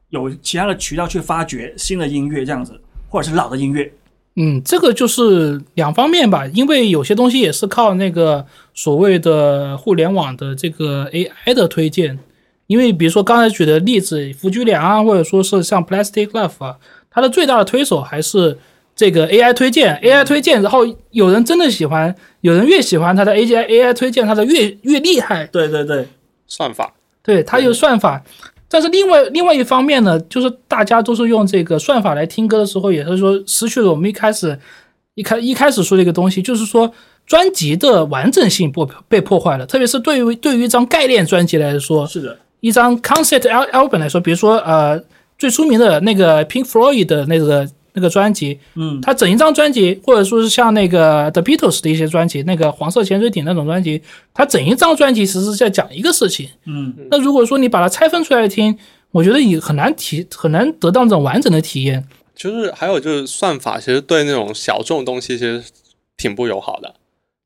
有其他的渠道去发掘新的音乐这样子，或者是老的音乐。嗯，这个就是两方面吧，因为有些东西也是靠那个所谓的互联网的这个 AI 的推荐。因为比如说刚才举的例子，福居良啊，或者说是像 Plastic Love 啊，它的最大的推手还是这个 AI 推荐，AI 推荐，然后有人真的喜欢，有人越喜欢它的 AI AI 推荐，它的越越厉害，对对对，算法，对，它有算法。但是另外另外一方面呢，就是大家都是用这个算法来听歌的时候，也是说失去了我们一开始一开一开始说的一个东西，就是说专辑的完整性不被破坏了。特别是对于对于一张概念专辑来说，是的，一张 concept album 来说，比如说呃最出名的那个 Pink Floyd 的那个那个专辑，嗯，它整一张专辑，或者说是像那个 The Beatles 的一些专辑，那个黄色潜水艇那种专辑，它整一张专辑其实是在讲一个事情。嗯，那如果说你把它拆分出来听，我觉得也很难体很难得到那种完整的体验。就是还有就是算法，其实对那种小众东西其实挺不友好的。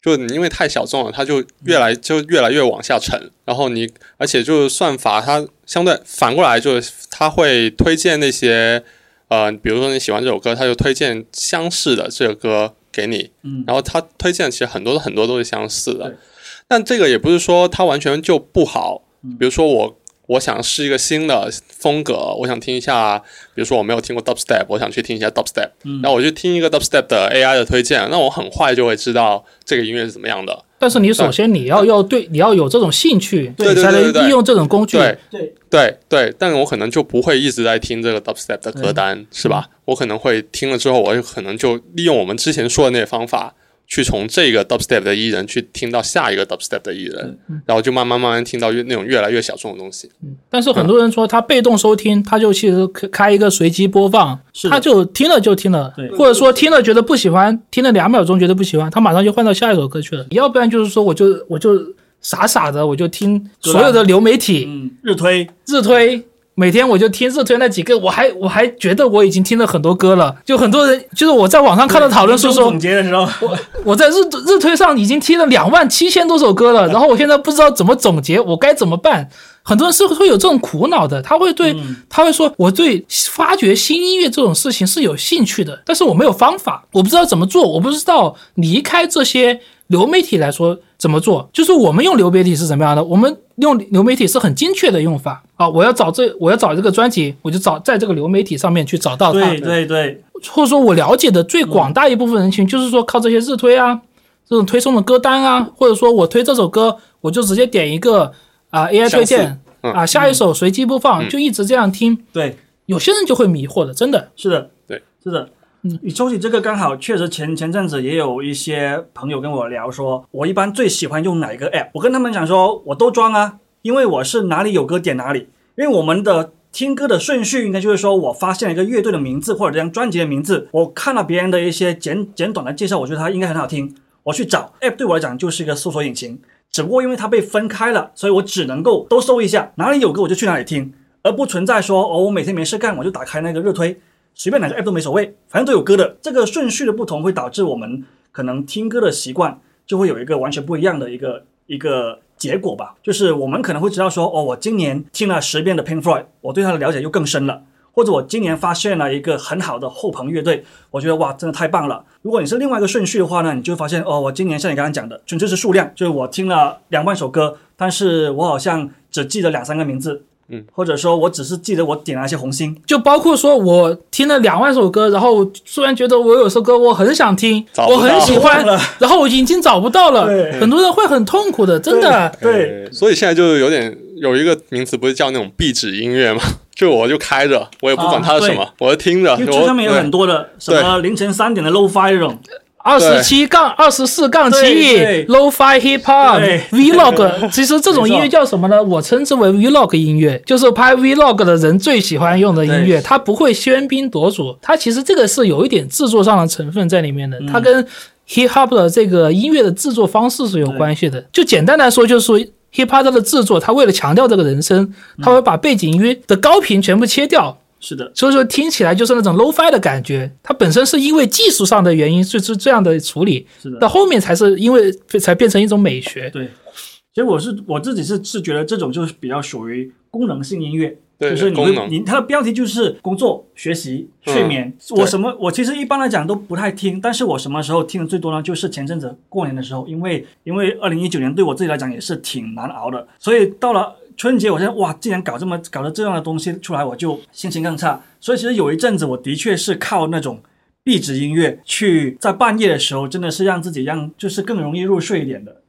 就你因为太小众了，它就越来就越来越往下沉。然后你而且就是算法，它相对反过来就是它会推荐那些呃，比如说你喜欢这首歌，他就推荐相似的这个歌给你，嗯。然后他推荐其实很多很多都是相似的，但这个也不是说它完全就不好。嗯。比如说我我想试一个新的风格，我想听一下，比如说我没有听过 dubstep，我想去听一下 dubstep，、嗯。然后我就听一个 dubstep 的 AI 的推荐，那我很快就会知道这个音乐是怎么样的。但是你首先你要要对你要有这种兴趣，对才能利用这种工具。对。对，对对，但我可能就不会一直在听这个 dubstep 的歌单，是吧？我可能会听了之后，我就可能就利用我们之前说的那些方法，去从这个 dubstep 的艺人去听到下一个 dubstep 的艺人，然后就慢慢慢慢听到越那种越来越小众的东西。但是很多人说他被动收听，他就其实开开一个随机播放，他就听了就听了对，或者说听了觉得不喜欢，听了两秒钟觉得不喜欢，他马上就换到下一首歌去了。要不然就是说我就我就傻傻的我就听所有的流媒体嗯，日推，日推。每天我就听热推那几个，我还我还觉得我已经听了很多歌了。就很多人，就是我在网上看到讨论说说总，结的时候，我 在日日推上已经听了两万七千多首歌了，然后我现在不知道怎么总结，我该怎么办？很多人是会有这种苦恼的，他会对、嗯他会说，我对发掘新音乐这种事情是有兴趣的，但是我没有方法，我不知道怎么做，我不知道离开这些流媒体来说怎么做。就是我们用流媒体是怎么样的？我们用流媒体是很精确的用法啊！我要找这我要找这个专辑，我就找在这个流媒体上面去找到它。对对对，或者说我了解的最广大一部分人群，就是说靠这些日推啊，这种推送的歌单啊，或者说我推这首歌，我就直接点一个啊、AI 推荐嗯啊，下一首随机播放，嗯就一直这样听。对，有些人就会迷惑的，真的。是的，对，是的。嗯你说起这个，刚好确实前前阵子也有一些朋友跟我聊说，我一般最喜欢用哪一个 app？我跟他们讲说，我都装啊，因为我是哪里有歌点哪里。因为我们的听歌的顺序应该就是说，我发现了一个乐队的名字或者这张专辑的名字，我看了别人的一些简简短的介绍，我觉得它应该很好听，我去找 app 对我来讲就是一个搜索引擎，只不过因为它被分开了，所以我只能够都搜一下，哪里有歌我就去哪里听，而不存在说哦，我每天没事干我就打开那个热推。随便哪个 app 都没所谓，反正都有歌的。这个顺序的不同会导致我们可能听歌的习惯就会有一个完全不一样的一个一个结果吧。就是我们可能会知道说，哦，我今年听了十遍的 Pink Floyd，我对他的了解又更深了。或者我今年发现了一个很好的后朋乐队，我觉得哇，真的太棒了。如果你是另外一个顺序的话呢，你就会发现哦，我今年像你刚刚讲的，纯粹是数量，就是我听了两万首歌，但是我好像只记得两三个名字，嗯，或者说我只是记得我点了一些红心，就包括说我听了两万首歌，然后突然觉得我有首歌我很想听，我很喜欢，然后我已经找不到了对，很多人会很痛苦的，真的。对，呃所以现在就有点有一个名词，不是叫那种壁纸音乐吗？就我就开着，我也不管它是什么，我就听着。因为我上面有很多的什么凌晨三点的 low fi 这种，二十七杠二十四杠七对对，low-fi hip hop vlog，其实这种音乐叫什么呢？我称之为 vlog 音乐，就是拍 vlog 的人最喜欢用的音乐。它不会喧宾夺主，它其实这个是有一点制作上的成分在里面的，嗯它跟 hip hop 的这个音乐的制作方式是有关系的。就简单来说，就是说 hip hop 的制作，它为了强调这个人声，它会把背景音乐的高频全部切掉。是的，所以说听起来就是那种 low fi 的感觉，它本身是因为技术上的原因，就是这样的处理，是的到，后面才是因为才变成一种美学。对。其实我是我自己是是觉得这种就是比较属于功能性音乐，对就是你会功能你它的标题就是工作、学习、睡眠。我什么我其实一般来讲都不太听，但是我什么时候听的最多呢？就是前阵子过年的时候，因为因为二零一九年对我自己来讲也是挺难熬的，所以到了春节，我现在哇，竟然搞这么搞了这样的东西出来，我就心情更差。所以其实有一阵子我的确是靠那种。壁纸音乐去在半夜的时候，真的是让自己让就是更容易入睡一点的。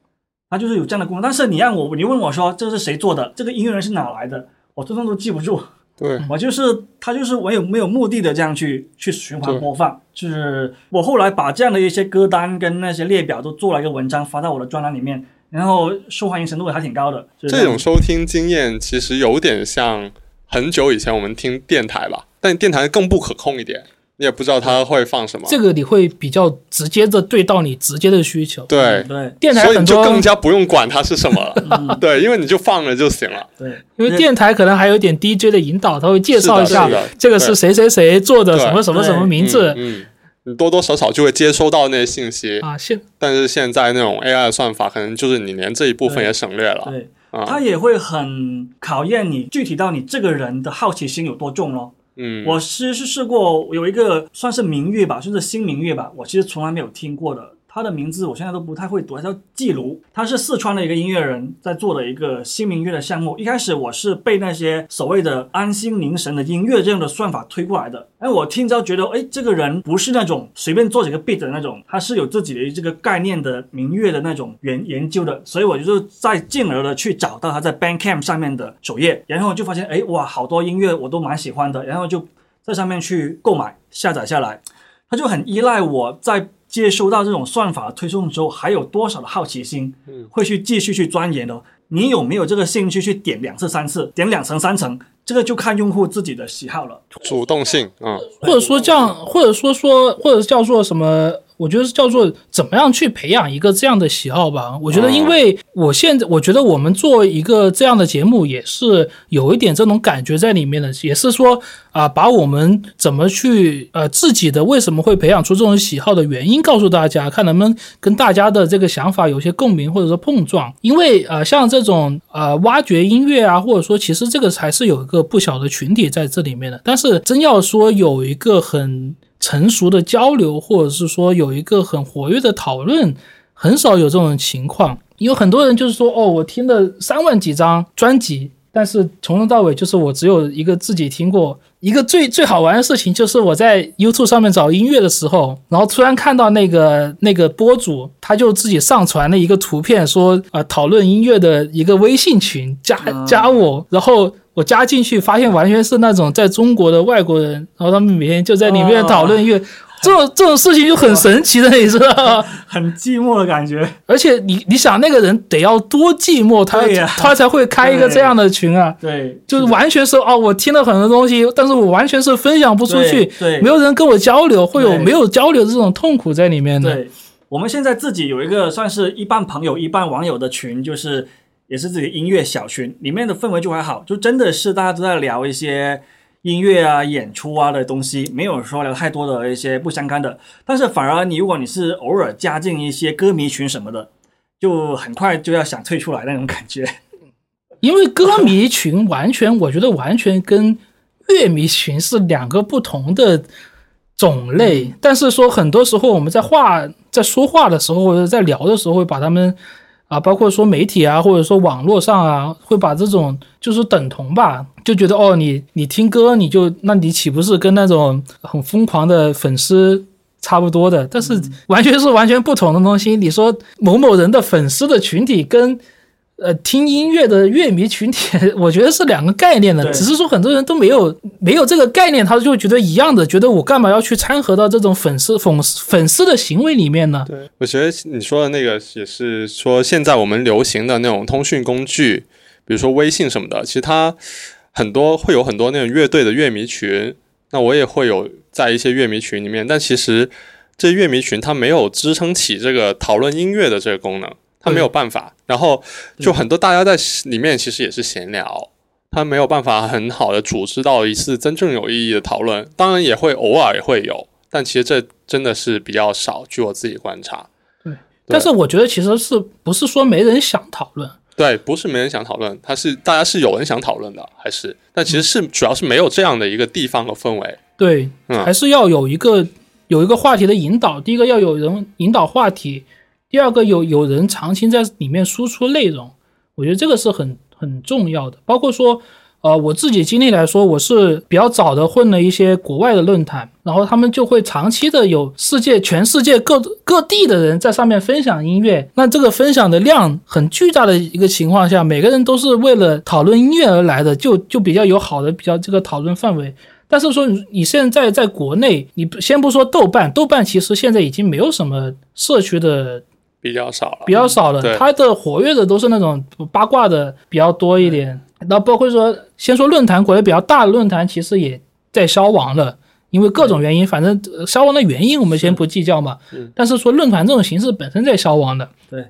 它就是有这样的功能。但是你让我，你问我说这是谁做的，这个音乐人是哪来的，我通通都记不住。对，我就是他就是我有没有目的的这样去去循环播放。就是我后来把这样的一些歌单跟那些列表都做了一个文章发到我的专栏里面，然后受欢迎程度还挺高的。就是这种收听经验其实有点像很久以前我们听电台吧，但电台更不可控一点，你也不知道它会放什么。这个你会比较直接的对到你直接的需求。对，对电台所以你就，更加不用管它是什么了。对，因为你就放了就行了。对，因为电台可能还有点 DJ 的引导，他会介绍一下这个是谁谁谁做的什么什么什么名字嗯，嗯你多多少少就会接收到那些信息。啊。现但是现在那种 AI 的算法，可能就是你连这一部分也省略了。对，啊它也会很考验你具体到你这个人的好奇心有多重咯。嗯，我其实是试过有一个算是民乐吧，算是新民乐吧，我其实从来没有听过的。他的名字我现在都不太会读，他叫季卢，他是四川的一个音乐人在做的一个新民乐的项目。一开始我是被那些所谓的安心凝神的音乐这样的算法推过来的，哎，我听之后觉得，哎，这个人不是那种随便做几个 beat 的那种，他是有自己的这个概念的民乐的那种研研究的，所以我就再进而的去找到他在 Bandcamp 上面的首页，然后就发现，哎，哇，好多音乐我都蛮喜欢的，然后就在上面去购买下载下来，他就很依赖我在接收到这种算法推送之后，还有多少的好奇心，会去继续去钻研的。你有没有这个兴趣去点两次、三次，点两层、三层？这个就看用户自己的喜好了。主动性，嗯，或者说这样，或者说说，或者叫做什么？我觉得是叫做怎么样去培养一个这样的喜好吧。我觉得，因为我现在我觉得我们做一个这样的节目，也是有一点这种感觉在里面的，也是说啊，把我们怎么去呃自己的为什么会培养出这种喜好的原因告诉大家，看能不能跟大家的这个想法有些共鸣或者说碰撞。因为呃，像这种呃挖掘音乐啊，或者说其实这个还是有一个不小的群体在这里面的。但是真要说有一个很成熟的交流，或者是说有一个很活跃的讨论，很少有这种情况。有很多人就是说，哦，我听了三万几张专辑，但是从头到尾就是我只有一个自己听过。一个最最好玩的事情就是我在 YouTube 上面找音乐的时候，然后突然看到那个那个播主，他就自己上传了一个图片，说啊讨论音乐的一个微信群，加加我，然后。我加进去，发现完全是那种在中国的外国人，然后他们每天就在里面讨论音乐，这种这种事情就很神奇的，你知道吗？很寂寞的感觉。而且你你想那个人得要多寂寞，他他才会开一个这样的群啊？对，就是完全是哦，我听了很多东西，但是我完全是分享不出去，对对没有人跟我交流，会有没有交流的这种痛苦在里面的。对，我们现在自己有一个算是一半朋友一半网友的群，就是也是自己的音乐小群，里面的氛围就还好，就真的是大家都在聊一些音乐啊、演出啊的东西，没有说聊太多的一些不相干的。但是反而你如果你是偶尔加进一些歌迷群什么的，就很快就要想退出来那种感觉。因为歌迷群完全，我觉得完全跟乐迷群是两个不同的种类。但是说很多时候我们在话在说话的时候，或者在聊的时候，会把他们啊，包括说媒体啊，或者说网络上啊，会把这种就是等同吧，就觉得哦，你你听歌你就那你岂不是跟那种很疯狂的粉丝？差不多的，但是完全是完全不同的东西。你说某某人的粉丝的群体跟呃，听音乐的乐迷群体，我觉得是两个概念的，对只是说很多人都没有没有这个概念，他就觉得一样的，觉得我干嘛要去掺和到这种粉丝粉粉丝的行为里面呢？对，我觉得你说的那个也是说，现在我们流行的那种通讯工具，比如说微信什么的，其实它很多会有很多那种乐队的乐迷群，那我也会有在一些乐迷群里面，但其实这乐迷群它没有支撑起这个讨论音乐的这个功能，它没有办法。然后就很多大家在里面其实也是闲聊。他没有办法很好的组织到一次真正有意义的讨论，当然也会偶尔也会有，但其实这真的是比较少。据我自己观察，对但是我觉得其实是不是说没人想讨论？对，不是没人想讨论，他是大家是有人想讨论的，还是？但其实是主要是没有这样的一个地方和氛围。对，嗯还是要有一个有一个话题的引导。第一个要有人引导话题，第二个有有人长期在里面输出内容，我觉得这个是很很重要的。包括说，呃，我自己经历来说，我是比较早的混了一些国外的论坛，然后他们就会长期的有世界全世界各各地的人在上面分享音乐。那这个分享的量很巨大的一个情况下，每个人都是为了讨论音乐而来的，就就比较有好的比较这个讨论范围。但是说你现在在国内，你先不说豆瓣，豆瓣其实现在已经没有什么社区的比较少了，比较少了，对它的活跃的都是那种八卦的比较多一点。那包括说，先说论坛，国内比较大的论坛其实也在消亡了，因为各种原因，反正呃消亡的原因我们先不计较嘛。但是说论坛这种形式本身在消亡的。对。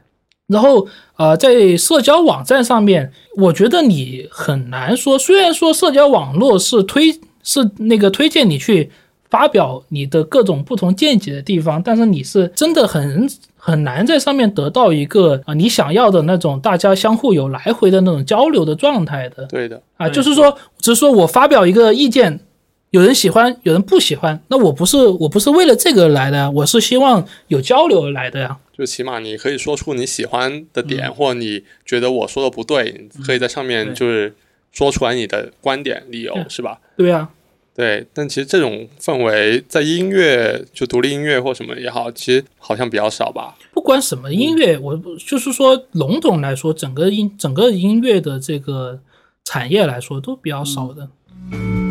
然后呃，在社交网站上面，我觉得你很难说，虽然说社交网络是推是那个推荐你去发表你的各种不同见解的地方，但是你是真的很很难在上面得到一个啊、你想要的那种大家相互有来回的那种交流的状态的。对的，啊，对就是说，只是说我发表一个意见，有人喜欢，有人不喜欢，那我不是我不是为了这个来的呀，我是希望有交流而来的呀。就起码你可以说出你喜欢的点，或者你觉得我说的不对，你可以在上面就是说出来你的观点、理由，是吧？对呀、对，但其实这种氛围在音乐，就独立音乐或什么也好，其实好像比较少吧。不管什么音乐，我就是说笼统来说，整个音整个音乐的这个产业来说都比较少的。我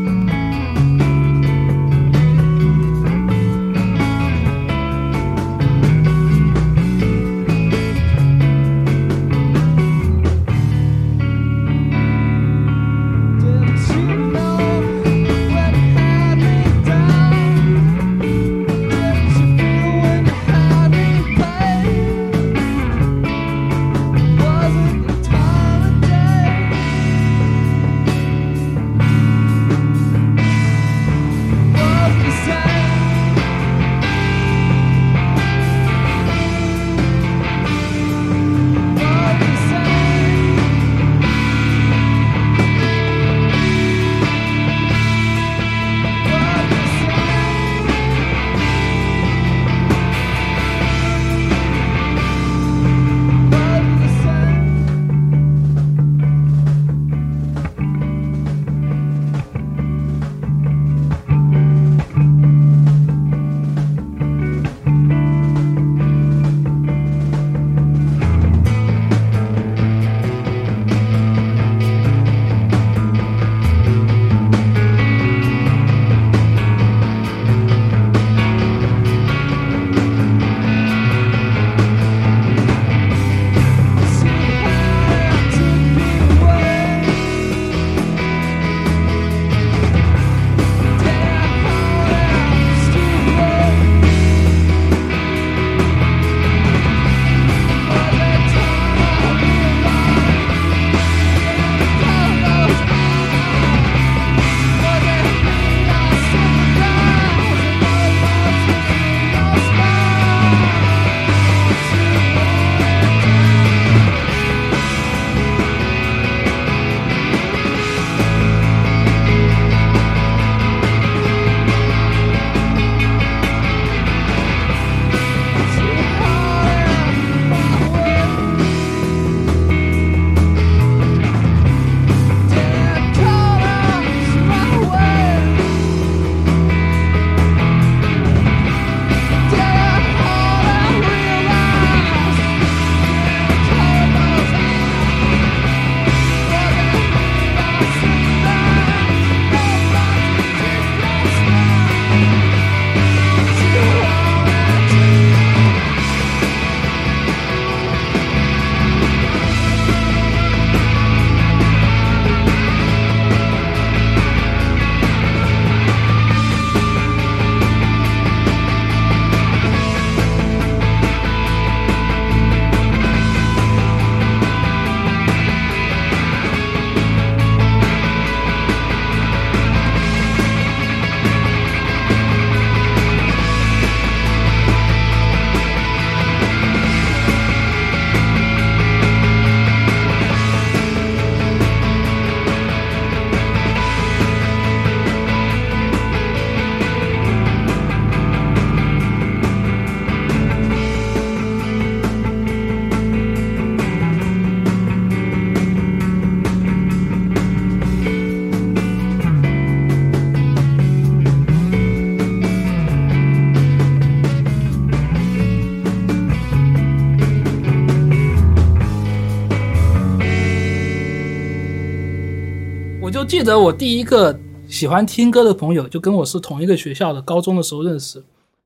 记得我第一个喜欢听歌的朋友，就跟我是同一个学校的，高中的时候认识。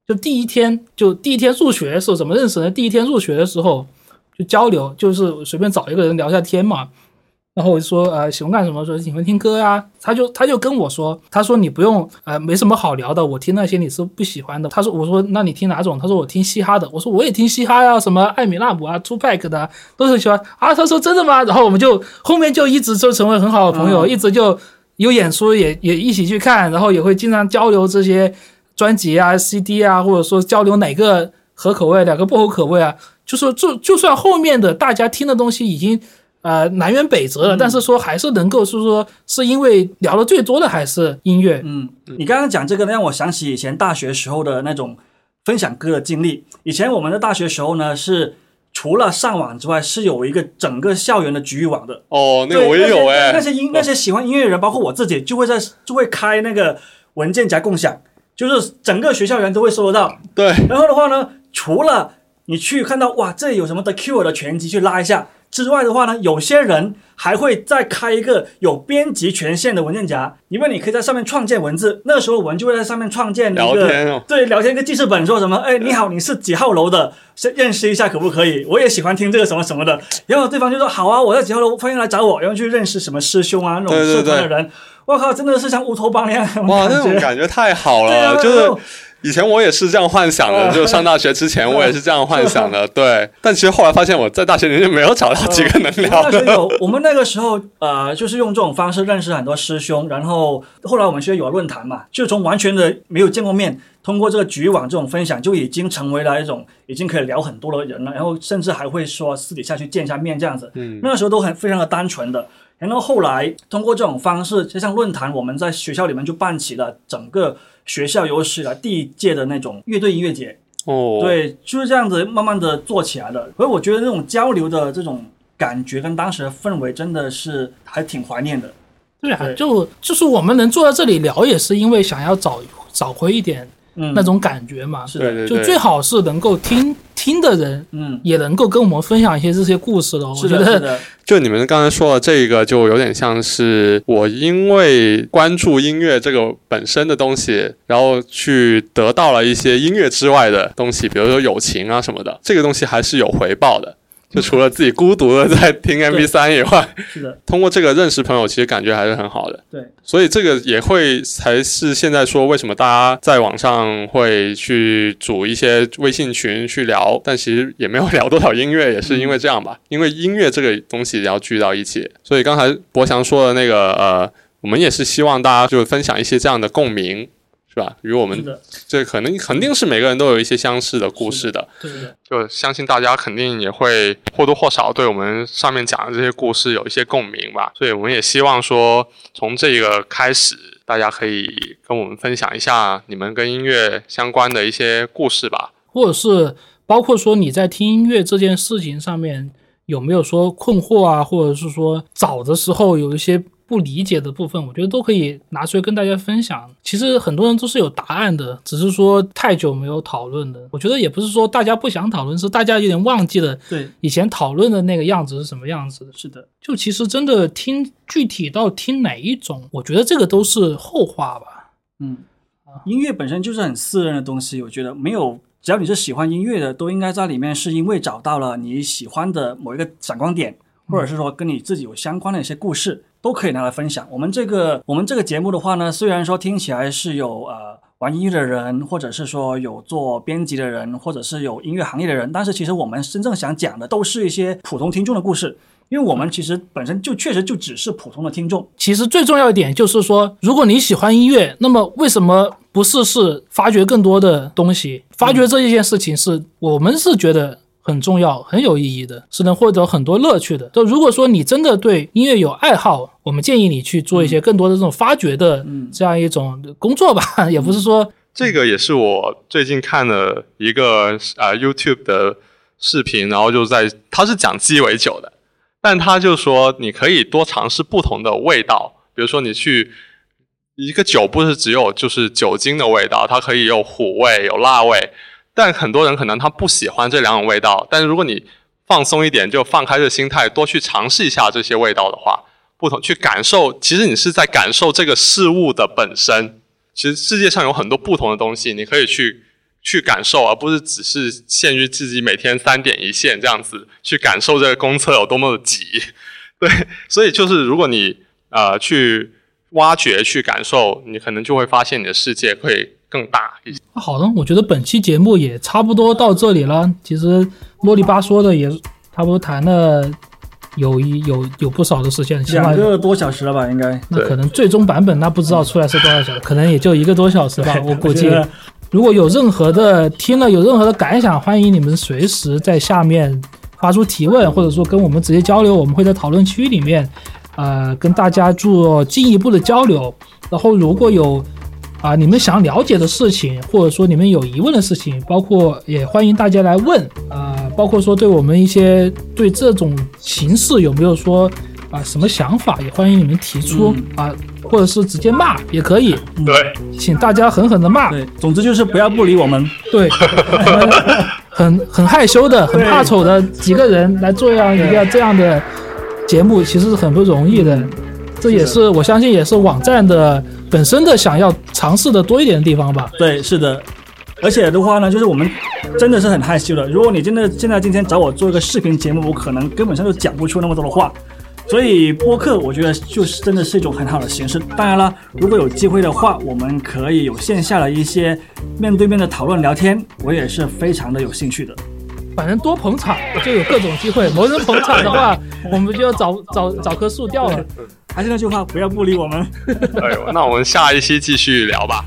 就第一天，就第一天入学的时候怎么认识呢？第一天入学的时候就交流，就是随便找一个人聊下天嘛。然后我就说，呃，喜欢干什么？说喜欢听歌啊、他就他就跟我说，他说你不用，呃，没什么好聊的，我听那些你是不喜欢的。他说，我说那你听哪种？他说我听嘻哈的。我说我也听嘻哈呀，什么艾米纳姆啊、Tupac 的啊都很喜欢啊。他说真的吗？然后我们就后面就一直就成为很好的朋友，嗯一直就有演出也也一起去看，然后也会经常交流这些专辑啊、CD 啊，或者说交流哪个合口味，哪个不合口味啊。就说就就算后面的大家听的东西已经呃南辕北辙了，但是说还是能够是说是因为聊的最多的还是音乐，嗯，你刚刚讲这个呢，让我想起以前大学时候的那种分享歌的经历。以前我们的大学时候呢，是除了上网之外，是有一个整个校园的局域网的。哦，那个我也有哎、那些那些音那些喜欢音乐的人，包括我自己，就会在就会开那个文件夹共享，就是整个学校园都会收得到。对，然后的话呢，除了你去看到哇，这里有什么 The Cure 的全集去拉一下之外的话呢，有些人还会再开一个有编辑权限的文件夹，因为你可以在上面创建文字。那个时候我们就会在上面创建一聊个对聊天一个记事本，说什么哎你好，你是几号楼的，是认识一下可不可以？我也喜欢听这个什么什么的。然后对方就说好啊，我在几号楼，欢迎来找我，然后去认识什么师兄啊那种社团的人。我靠，真的是像乌托邦一样哇，那种种感觉太好了，就是以前我也是这样幻想的，啊就上大学之前我也是这样幻想的，对。但其实后来发现我在大学里面没有找到几个能聊的。有，我们那个时候呃，就是用这种方式认识很多师兄，然后后来我们学校有了论坛嘛，就从完全的没有见过面，通过这个局域网这种分享，就已经成为了一种已经可以聊很多的人了，然后甚至还会说私底下去见一下面这样子。嗯，那个时候都很非常的单纯的。然后后来通过这种方式，就像论坛，我们在学校里面就办起了整个学校有史以来第一届的那种乐队音乐节。哦，，对，就是这样子慢慢的做起来的。所以我觉得那种交流的这种感觉跟当时的氛围真的是还挺怀念的。对啊，对就就是我们能坐在这里聊，也是因为想要找找回一点嗯，那种感觉嘛。是的，对对对，就最好是能够听听的人，嗯，也能够跟我们分享一些这些故事的。我是的，是觉得的，就你们刚才说的这个，就有点像是我因为关注音乐这个本身的东西，然后去得到了一些音乐之外的东西，比如说友情啊什么的，这个东西还是有回报的。就除了自己孤独的在听 MP 三以外，是的，通过这个认识朋友，其实感觉还是很好的。对，所以这个也会才是现在说为什么大家在网上会去组一些微信群去聊，但其实也没有聊多少音乐，也是因为这样吧。因为音乐这个东西要聚到一起，所以刚才博翔说的那个呃，我们也是希望大家就分享一些这样的共鸣，是吧？与我们，这可能肯定是每个人都有一些相似的故事的。对的，就相信大家肯定也会或多或少对我们上面讲的这些故事有一些共鸣吧，所以我们也希望说，从这个开始，大家可以跟我们分享一下你们跟音乐相关的一些故事吧。或者是包括说你在听音乐这件事情上面有没有说困惑啊，或者是说找的时候有一些不理解的部分，我觉得都可以拿出来跟大家分享。其实很多人都是有答案的，只是说太久没有讨论了。我觉得也不是说大家不想讨论，是大家有点忘记了对，以前讨论的那个样子是什么样子的。是的，就其实真的听具体到听哪一种，我觉得这个都是后话吧。嗯，音乐本身就是很私人的东西，我觉得没有。只要你是喜欢音乐的，都应该在里面是因为找到了你喜欢的某一个闪光点，或者是说跟你自己有相关的一些故事，都可以拿来分享。我们这个我们这个节目的话呢，虽然说听起来是有呃玩音乐的人，或者是说有做编辑的人，或者是有音乐行业的人，但是其实我们真正想讲的都是一些普通听众的故事，因为我们其实本身就确实就只是普通的听众。其实最重要一点就是说，如果你喜欢音乐，那么为什么不试试发掘更多的东西？发掘这一件事情是我们是觉得很重要、很有意义的，是能获得很多乐趣的。就如果说你真的对音乐有爱好，我们建议你去做一些更多的这种发掘的嗯。这样一种工作吧，也不是说这个也是我最近看了一个呃 YouTube 的视频，然后就在他是讲鸡尾酒的，但他就说你可以多尝试不同的味道，比如说你去一个酒不是只有就是酒精的味道，它可以有苦味有辣味，但很多人可能他不喜欢这两种味道，但是如果你放松一点，就放开这心态，多去尝试一下这些味道的话，不同去感受，其实你是在感受这个事物的本身。其实世界上有很多不同的东西，你可以去去感受，而不是只是限于自己每天三点一线这样子去感受这个公厕有多么的挤。对，所以就是如果你呃去挖掘、去感受，你可能就会发现你的世界会更大一些。好的，我觉得本期节目也差不多到这里了。其实啰里吧嗦的也差不多谈了有一有有不少的时间，起码两个多小时了吧，应该。那可能最终版本那不知道出来是多少小时，可能也就一个多小时吧，我估计如果有任何的听了有任何的感想，欢迎你们随时在下面发出提问，或者说跟我们直接交流，我们会在讨论区里面，呃，跟大家做进一步的交流。然后如果有啊你们想了解的事情，或者说你们有疑问的事情，包括也欢迎大家来问啊、包括说对我们一些对这种形式有没有说啊、什么想法，也欢迎你们提出啊、或者是直接骂也可以，对，请大家狠狠的骂。对，总之就是不要不理我们。对，很很害羞的、很怕丑的几个人来做这样一个这样的节目，其实是很不容易的。这也是我相信，也是网站的本身的想要尝试的多一点的地方吧。对，是的。而且的话呢，就是我们真的是很害羞的。如果你真的现在今天找我做一个视频节目，我可能根本上就讲不出那么多的话。所以播客，我觉得就是真的是一种很好的形式。当然了，如果有机会的话，我们可以有线下的一些面对面的讨论聊天，我也是非常的有兴趣的。反正多捧场就有各种机会，没人捧场的话，我们就要找找找棵树掉了。还是那句话，不要不理我们。哎呦，那我们下一期继续聊吧。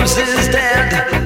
Roses dead.